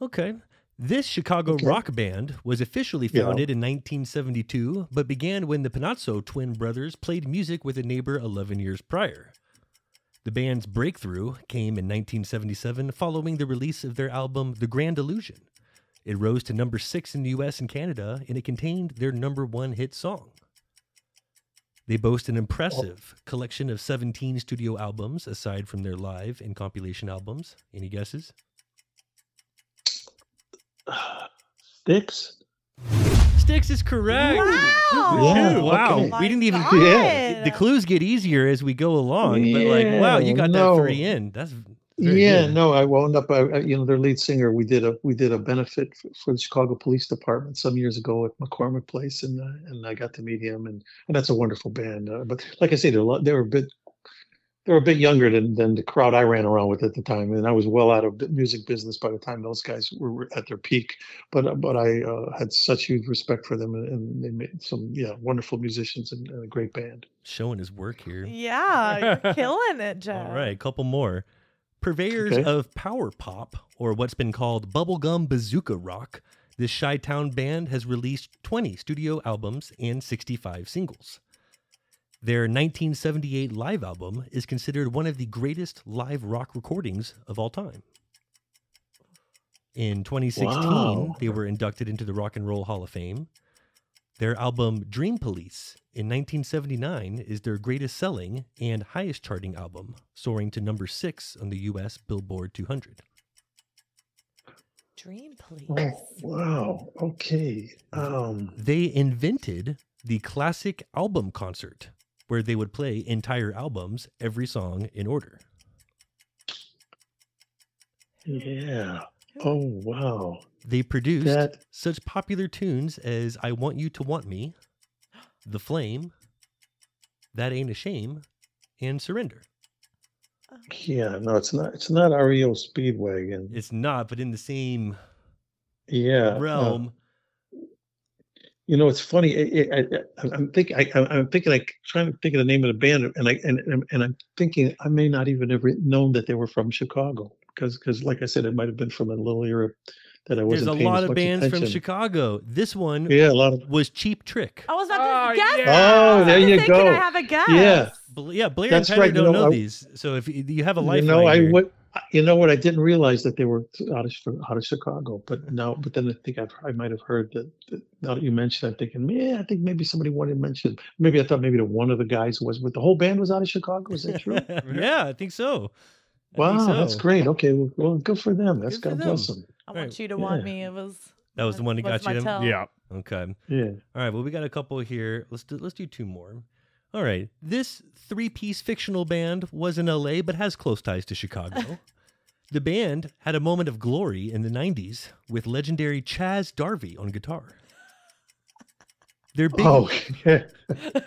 Speaker 4: Okay. This Chicago okay. rock band was officially founded yeah. in 1972, but began when the Panozzo twin brothers played music with a neighbor 11 years prior. The band's breakthrough came in 1977 following the release of their album The Grand Illusion. It rose to number six in the US and Canada, and it contained their number one hit song. They boast an impressive oh. collection of 17 studio albums aside from their live and compilation albums. Any guesses?
Speaker 5: Styx?
Speaker 4: Styx is correct.
Speaker 7: Wow.
Speaker 5: Yeah,
Speaker 4: wow.
Speaker 5: okay.
Speaker 4: We didn't even.
Speaker 5: Yeah.
Speaker 4: The clues get easier as we go along, but like, wow, you got
Speaker 5: no.
Speaker 4: that three in. That's Very
Speaker 5: yeah,
Speaker 4: good.
Speaker 5: no, I wound up. I, I- you know, their lead singer. We did a we did a benefit for, for the Chicago Police Department some years ago at McCormick Place, and uh, and I got to meet him, and and that's a wonderful band. Uh, but like I say, they're a lot- they were a bit they were a bit younger than than the crowd I ran around with at the time, and I was well out of the music business by the time those guys were were at their peak. But uh, but I uh, had such huge respect for them, and, and they made some yeah wonderful musicians and, and a great band.
Speaker 4: Showing his work here.
Speaker 7: Yeah, killing it, Jeff.
Speaker 4: All right, a couple more. Purveyors
Speaker 5: Okay.
Speaker 4: of power pop, or what's been called bubblegum bazooka rock, this Chi Town band has released 20 studio albums and 65 singles. Their 1978 live album is considered one of the greatest live rock recordings of all time. In 2016,
Speaker 5: Wow.
Speaker 4: they were inducted into the Rock and Roll Hall of Fame. Their album Dream Police in 1979 is their greatest selling and highest charting album, soaring to number six on the US Billboard 200.
Speaker 7: Dream Police.
Speaker 5: Oh wow! Okay. Um.
Speaker 4: They invented the classic album concert, where they would play entire albums, every song in order.
Speaker 5: Yeah. Oh wow.
Speaker 4: They produced
Speaker 5: That
Speaker 4: such popular tunes as I Want You to Want Me, The Flame, That Ain't a Shame, and Surrender.
Speaker 5: yeah, no, it's not it's not REO Speedwagon.
Speaker 4: It's not, but in the same
Speaker 5: Yeah. uh,
Speaker 4: realm.
Speaker 5: you know, it's funny. I, I, I, I'm thinking. I, I'm thinking. Like trying to think of the name of the band, and I and and- and I'm thinking I may not even have known that they were from Chicago because because like I said, it might have been from a little era that I wasn't.
Speaker 4: There's
Speaker 5: a
Speaker 4: lot of
Speaker 5: much
Speaker 4: bands from. Chicago. This one
Speaker 5: Yeah, a lot of.
Speaker 4: was Cheap Trick.
Speaker 7: I was about
Speaker 6: Oh,
Speaker 7: to guess.
Speaker 6: yeah.
Speaker 5: Oh, there
Speaker 7: I was
Speaker 5: you
Speaker 7: say, Can I
Speaker 5: go.
Speaker 7: have a guess?
Speaker 5: Yeah.
Speaker 4: Yeah, Blair
Speaker 5: That's
Speaker 4: and Tyler
Speaker 5: right, you
Speaker 4: don't
Speaker 5: know,
Speaker 4: know
Speaker 5: I-
Speaker 4: these. So if you, you have a
Speaker 5: You
Speaker 4: lifeline
Speaker 5: know, I
Speaker 4: here.
Speaker 5: would. You know what? I didn't realize that they were out of out of Chicago, but now, but then I think I've, I might have heard that, that. Now that you mentioned, I'm thinking, yeah, I think maybe somebody wanted to mention. Maybe I thought maybe the one of the guys was, but the whole band was out of Chicago. Is that true?
Speaker 4: yeah, I think so. I think
Speaker 5: Wow, that's great. Okay, well, well, good for them. That's
Speaker 4: Good
Speaker 5: God bless them.
Speaker 7: I
Speaker 4: Right.
Speaker 7: want you to want me. It was.
Speaker 4: That was the one that got you.
Speaker 7: tell.
Speaker 6: Yeah.
Speaker 4: Okay.
Speaker 5: Yeah.
Speaker 4: All right. Well, we got a couple here. Let's do let's do two more. All right. This three-piece fictional band was in LA but has close ties to Chicago. the band had a moment of glory in the 90s with legendary Chaz Darby on guitar. Their big,
Speaker 5: Oh, yeah.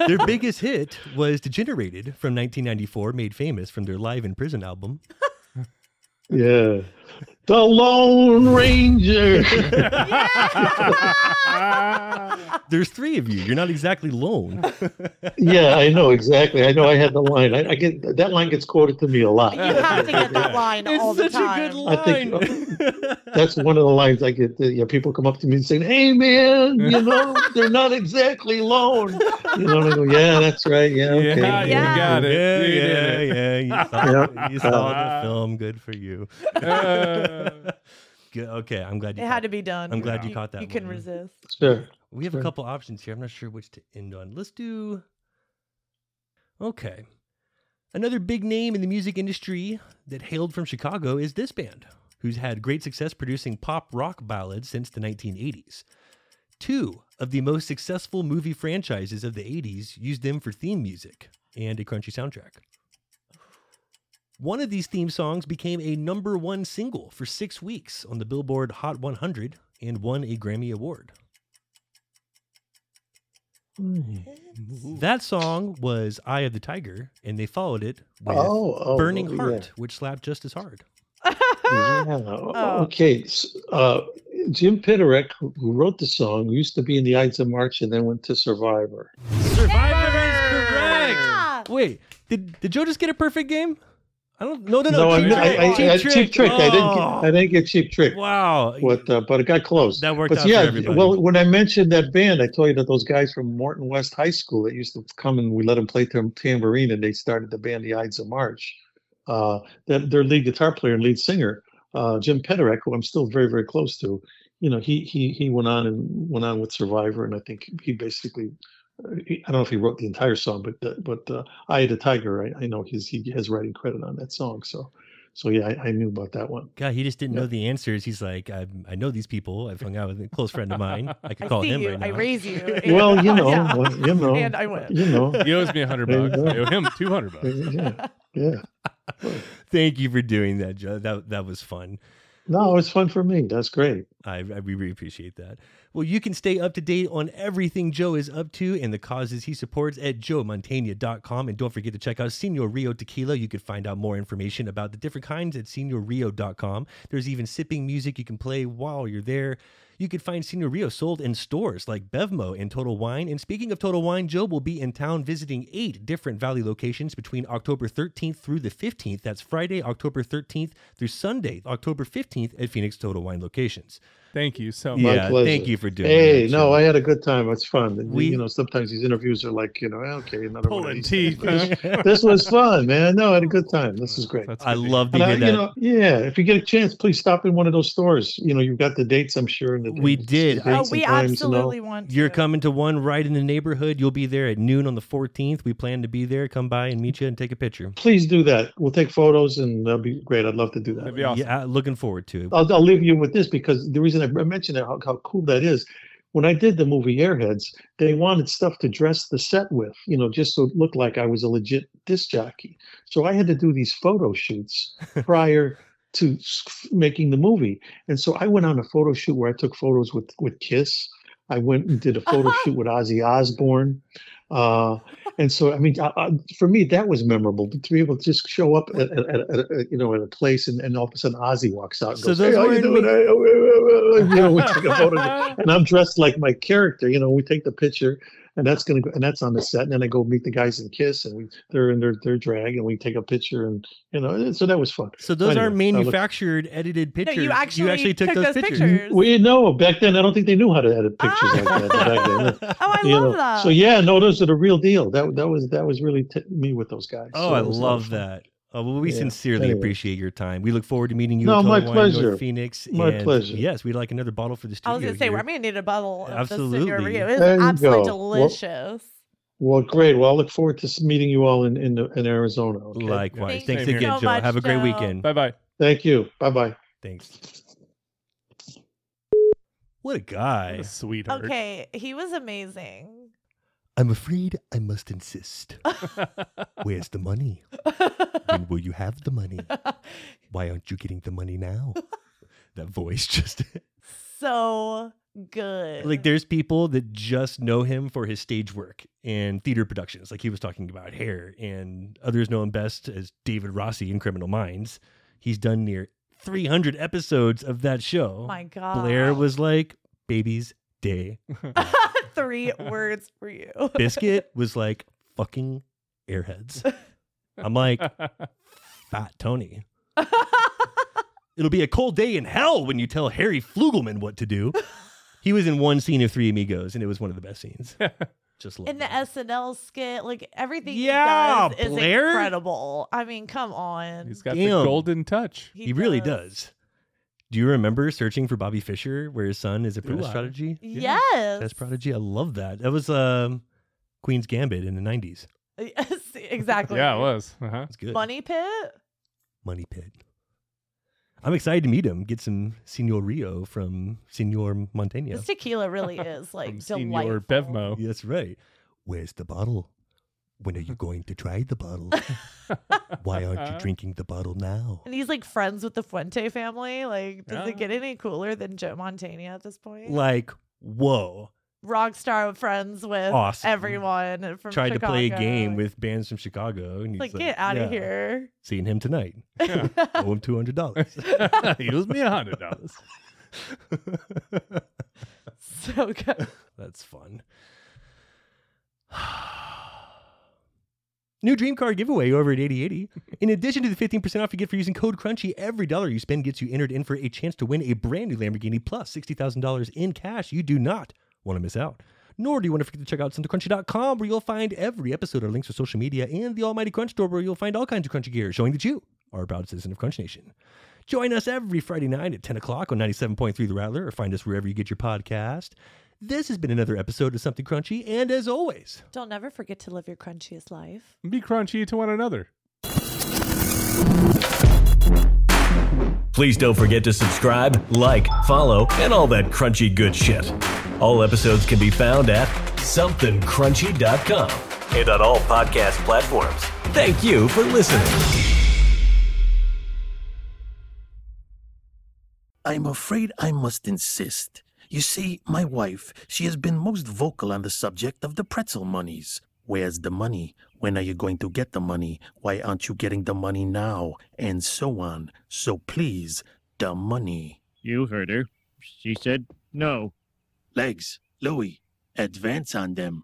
Speaker 4: their biggest hit was Degenerated from 1994, made famous from their Live in Prison album.
Speaker 5: yeah. The Lone Ranger.
Speaker 4: There's three of you. You're not exactly lone.
Speaker 5: yeah, I know exactly. I know. I had the line. I, I get that line gets quoted to me a lot.
Speaker 7: You have to get that line all the time.
Speaker 4: It's such a good
Speaker 5: I think-
Speaker 4: line.
Speaker 5: That's one of the lines I get. uh, Yeah, people come up to me and say, "Hey, man, you know they're not exactly lone." You know, I go, "Yeah, that's right. Yeah, okay."
Speaker 6: Yeah, you
Speaker 7: Yeah.
Speaker 6: got it.
Speaker 4: Yeah,
Speaker 6: You did
Speaker 4: yeah, yeah. You saw,
Speaker 5: Yeah.
Speaker 4: you saw the
Speaker 6: Uh,
Speaker 4: film. Good for you.
Speaker 6: Uh,
Speaker 4: Good. Okay, I'm glad you.
Speaker 7: It
Speaker 4: caught-
Speaker 7: had to be done.
Speaker 4: I'm glad you
Speaker 7: You,
Speaker 4: caught that
Speaker 7: You can
Speaker 4: one.
Speaker 7: resist.
Speaker 5: Sure.
Speaker 4: We have a couple options here. I'm not sure which to end on. Let's do. Okay. Another big name in the music industry that hailed from Chicago is this band, who's had great success producing pop rock ballads since the 1980s. Two of the most successful movie franchises of the 80s used them for theme music and a crunchy soundtrack. One of these theme songs became a number one single for six weeks on the Billboard Hot 100 and won a Grammy Award. That song was Eye of the Tiger, and they followed it with
Speaker 5: Oh, oh,
Speaker 4: Burning
Speaker 5: oh,
Speaker 4: Heart, which slapped just as hard.
Speaker 5: Yeah. yeah.
Speaker 7: Oh.
Speaker 5: Okay. s- Uh, Jim Peterik, who who wrote the song, used to be in the Ides of March and then went to Survivor.
Speaker 4: Survivor is correct.
Speaker 7: Yeah.
Speaker 4: Wait, did did Joe just get a perfect game? I don't. No, no, no.
Speaker 5: No,
Speaker 4: cheap
Speaker 5: I,
Speaker 4: trick.
Speaker 5: I, I,
Speaker 4: cheap trick.
Speaker 5: cheap trick. I didn't.
Speaker 4: Oh,
Speaker 5: Get, I didn't get cheap trick.
Speaker 4: wow.
Speaker 5: But uh, but it got close.
Speaker 4: That worked
Speaker 5: but
Speaker 4: out
Speaker 5: yeah, well, when I mentioned that band, I told you that those guys from Morton West High School that used to come and we let them play tam- tambourine, and they started the band the Ides of March. Uh, that their lead guitar player and lead singer, uh, Jim Peterik, who I'm still very very close to, you know, he he he went on and went on with Survivor, and I think he basically. He- I don't know if he wrote the entire song, but uh, but uh, "Eye of the Tiger," I, I know he's he has writing credit on that song. So, so yeah, I, I knew about that one.
Speaker 4: God, he just didn't
Speaker 5: Yeah.
Speaker 4: know the answers. He's like, I, I know these people. I've hung out with a close friend of mine. I could
Speaker 7: I
Speaker 4: call
Speaker 7: see
Speaker 4: him
Speaker 7: you.
Speaker 4: right now.
Speaker 7: I raise you.
Speaker 5: Well, you know,
Speaker 7: Yeah.
Speaker 5: well, you know,
Speaker 7: And I win.
Speaker 5: you know.
Speaker 6: he owes me a hundred bucks.
Speaker 5: go.
Speaker 6: I owe him two hundred bucks.
Speaker 5: Yeah. Yeah.
Speaker 4: Thank you for doing that, Joe. That that was fun.
Speaker 5: No, it was fun for me. That's great.
Speaker 4: I, I we really appreciate that. Well, you can stay up to date on everything Joe is up to and the causes he supports at joemantegna.com. And don't forget to check out Senor Rio Tequila. You can find out more information about the different kinds at senorrio.com. There's even sipping music you can play while you're there. You can find Senor Rio sold in stores like Bevmo and Total Wine. And speaking of Total Wine, Joe will be in town visiting eight different Valley locations between October 13th through the 15th. That's Friday, October 13th through Sunday, October 15th at Phoenix Total Wine locations.
Speaker 6: Thank you so much.
Speaker 4: Yeah, thank you for doing it.
Speaker 5: Hey,
Speaker 4: that,
Speaker 5: no,
Speaker 4: Joe.
Speaker 5: I had a good time. It's fun.
Speaker 4: We-
Speaker 5: you know, sometimes these interviews are like, you know, okay, another one.
Speaker 6: Pulling
Speaker 5: these.
Speaker 6: teeth. huh?
Speaker 5: this was fun, man. No, I had a good time. This is great.
Speaker 6: That's
Speaker 4: I love to
Speaker 5: And I,
Speaker 4: hear that.
Speaker 5: you know, yeah. If you get a chance, please stop in one of those stores. You know, you've got the dates, I'm sure. And the,
Speaker 4: We
Speaker 5: the
Speaker 4: did.
Speaker 5: dates
Speaker 7: Oh, we
Speaker 5: times and all.
Speaker 7: absolutely want to.
Speaker 4: You're coming to one right in the neighborhood. You'll be there at noon on the 14th. We plan to be there. Come by and meet you and take a picture.
Speaker 5: Please do that. We'll take photos, and that'll be great. I'd love to do that.
Speaker 6: That'd be awesome.
Speaker 4: Yeah, looking forward to it.
Speaker 5: I'll, I'll leave you with this because the reason I mentioned how, how cool that is. When I did the movie Airheads, they wanted stuff to dress the set with, you know, just so it looked like I was a legit disc jockey. So I had to do these photo shoots prior to making the movie. And so I went on a photo shoot where I took photos with with Kiss. I went and did a photo shoot with Ozzy Osbourne. Uh, and so, I mean, I, I, for me, that was memorable to be able to just show up at, at, at, at a, you know, at a place and, and all of a sudden Ozzy walks out and
Speaker 4: So
Speaker 5: goes,
Speaker 4: those
Speaker 5: hey, how you doing? Oh, oh," you know, we take a photo. And I'm dressed like my character, you know, we take the picture and that's going to go, and that's on the set. And then I go meet the guys in Kiss and we, they're in their, their drag and we take a picture and, you know, so that was fun.
Speaker 4: So those
Speaker 5: Anyway,
Speaker 4: aren't
Speaker 5: I look-
Speaker 4: manufactured, edited
Speaker 7: No,
Speaker 4: pictures.
Speaker 7: you actually,
Speaker 4: took, those, pictures.
Speaker 7: pictures.
Speaker 5: We know back then, I don't think they knew how to edit ah. pictures like that. Back then.
Speaker 7: Oh, I
Speaker 5: you
Speaker 7: love
Speaker 5: know.
Speaker 7: that.
Speaker 5: So yeah, no, those are the real deal. That that was that was really t- me with those guys.
Speaker 4: Oh,
Speaker 5: So
Speaker 4: I
Speaker 5: it was a lot of
Speaker 4: love
Speaker 5: fun.
Speaker 4: that. Oh, well, we
Speaker 5: Yeah.
Speaker 4: sincerely
Speaker 5: Anyway.
Speaker 4: appreciate your time. We look forward to meeting you.
Speaker 5: No,
Speaker 4: at
Speaker 5: my
Speaker 4: Total Wine North
Speaker 5: pleasure.
Speaker 4: Phoenix.
Speaker 5: My
Speaker 4: and uh,
Speaker 5: pleasure.
Speaker 4: Yes, we'd like another bottle for the
Speaker 7: I
Speaker 4: studio.
Speaker 7: was gonna say,
Speaker 4: here.
Speaker 7: I'm gonna need a bottle of the
Speaker 4: Absolutely.
Speaker 7: Senor Rio. It's
Speaker 5: you
Speaker 7: absolutely
Speaker 5: go. Well-
Speaker 7: delicious.
Speaker 5: Well, great. Well, I look forward to meeting you all in in, in Arizona. Okay?
Speaker 4: Likewise.
Speaker 7: Thank
Speaker 4: Thanks again,
Speaker 7: so
Speaker 4: Joe.
Speaker 7: much,
Speaker 4: Have a great
Speaker 7: Joe.
Speaker 4: weekend.
Speaker 6: Bye bye.
Speaker 5: Thank you. Bye bye.
Speaker 4: Thanks. What a guy.
Speaker 6: Sweetheart.
Speaker 7: Okay, he was amazing.
Speaker 4: I'm afraid I must insist. Where's the money? When will you have the money? Why aren't you getting the money now? That voice just
Speaker 7: so good.
Speaker 4: like there's people that just know him for his stage work and theater productions like he was talking about hair and others know him best as david rossi in criminal minds he's done near 300 episodes of that show
Speaker 7: my God.
Speaker 4: blair was like baby's day
Speaker 7: Three words for you.
Speaker 4: biscuit was like fucking airheads i'm like fat tony it'll be a cold day in hell when you tell harry flugleman what to do he was in one scene of three amigos and it was one of the best scenes just love
Speaker 7: In the
Speaker 4: that.
Speaker 7: SNL skit, like everything
Speaker 4: Yeah,
Speaker 7: he does is
Speaker 4: Blair.
Speaker 7: incredible. I mean, come on.
Speaker 6: He's got
Speaker 4: Damn.
Speaker 6: the golden touch.
Speaker 4: he, really does do you remember searching for bobby fischer where his son is a
Speaker 6: Do
Speaker 4: press
Speaker 6: I?
Speaker 4: prodigy
Speaker 7: Yes.
Speaker 4: press prodigy i love that that was um queen's gambit in the 90s
Speaker 7: Yes, exactly.
Speaker 6: Yeah, it was. Uh-huh.
Speaker 4: that's good
Speaker 7: Money Pit.
Speaker 4: Money Pit. I'm excited to meet him. Get some Senor Rio from Senor Mantegna.
Speaker 7: This tequila really is like
Speaker 6: From
Speaker 7: delightful.
Speaker 6: Senor Bevmo.
Speaker 4: Yeah, That's right. Where's the bottle? When are you going to try the bottle? Why aren't you drinking the bottle now?
Speaker 7: And he's like friends with the Fuente family. Like, does
Speaker 6: Yeah.
Speaker 7: it get any cooler than Joe Mantegna at this point?
Speaker 4: Like, whoa.
Speaker 7: Rock star friends with
Speaker 4: Awesome.
Speaker 7: everyone from
Speaker 4: Tried to play a game with bands from Chicago. And he's
Speaker 7: Like,
Speaker 4: like,
Speaker 7: get out
Speaker 4: "Yeah,
Speaker 7: of here.
Speaker 4: Seeing him tonight.
Speaker 6: Yeah.
Speaker 4: Owe him $200.
Speaker 6: he owes me a hundred dollars.
Speaker 7: so good.
Speaker 4: That's fun. New Dream car giveaway over at 8080. In addition to the 15% off you get for using code CRUNCHY, every dollar you spend gets you entered in for a chance to win a brand new Lamborghini plus $60,000 in cash. You do not want to miss out. Nor do you want to forget to check out SomethingCrunchy.com where you'll find every episode, our links to social media, and the Almighty Crunch Store where you'll find all kinds of crunchy gear showing that you are a proud citizen of Crunch Nation. Join us every Friday night at 10 o'clock on 97.3 The Rattler or find us wherever you get your podcast. This has been another episode of Something Crunchy, and as always,
Speaker 7: Don't ever forget to live your crunchiest life.
Speaker 6: Be crunchy to one another.
Speaker 3: Please don't forget to subscribe, like, follow, and all that crunchy good shit. All episodes can be found at somethingcrunchy.com. and on all podcast platforms. Thank you for listening.
Speaker 8: I'm afraid I must insist. You see, my wife, she has been most vocal on the subject of the pretzel monies. Where's the money? When are you going to get the money? Why aren't you getting the money now? And so on. So please, the money.
Speaker 9: You heard her. She said no.
Speaker 8: Legs, Louis, advance on them.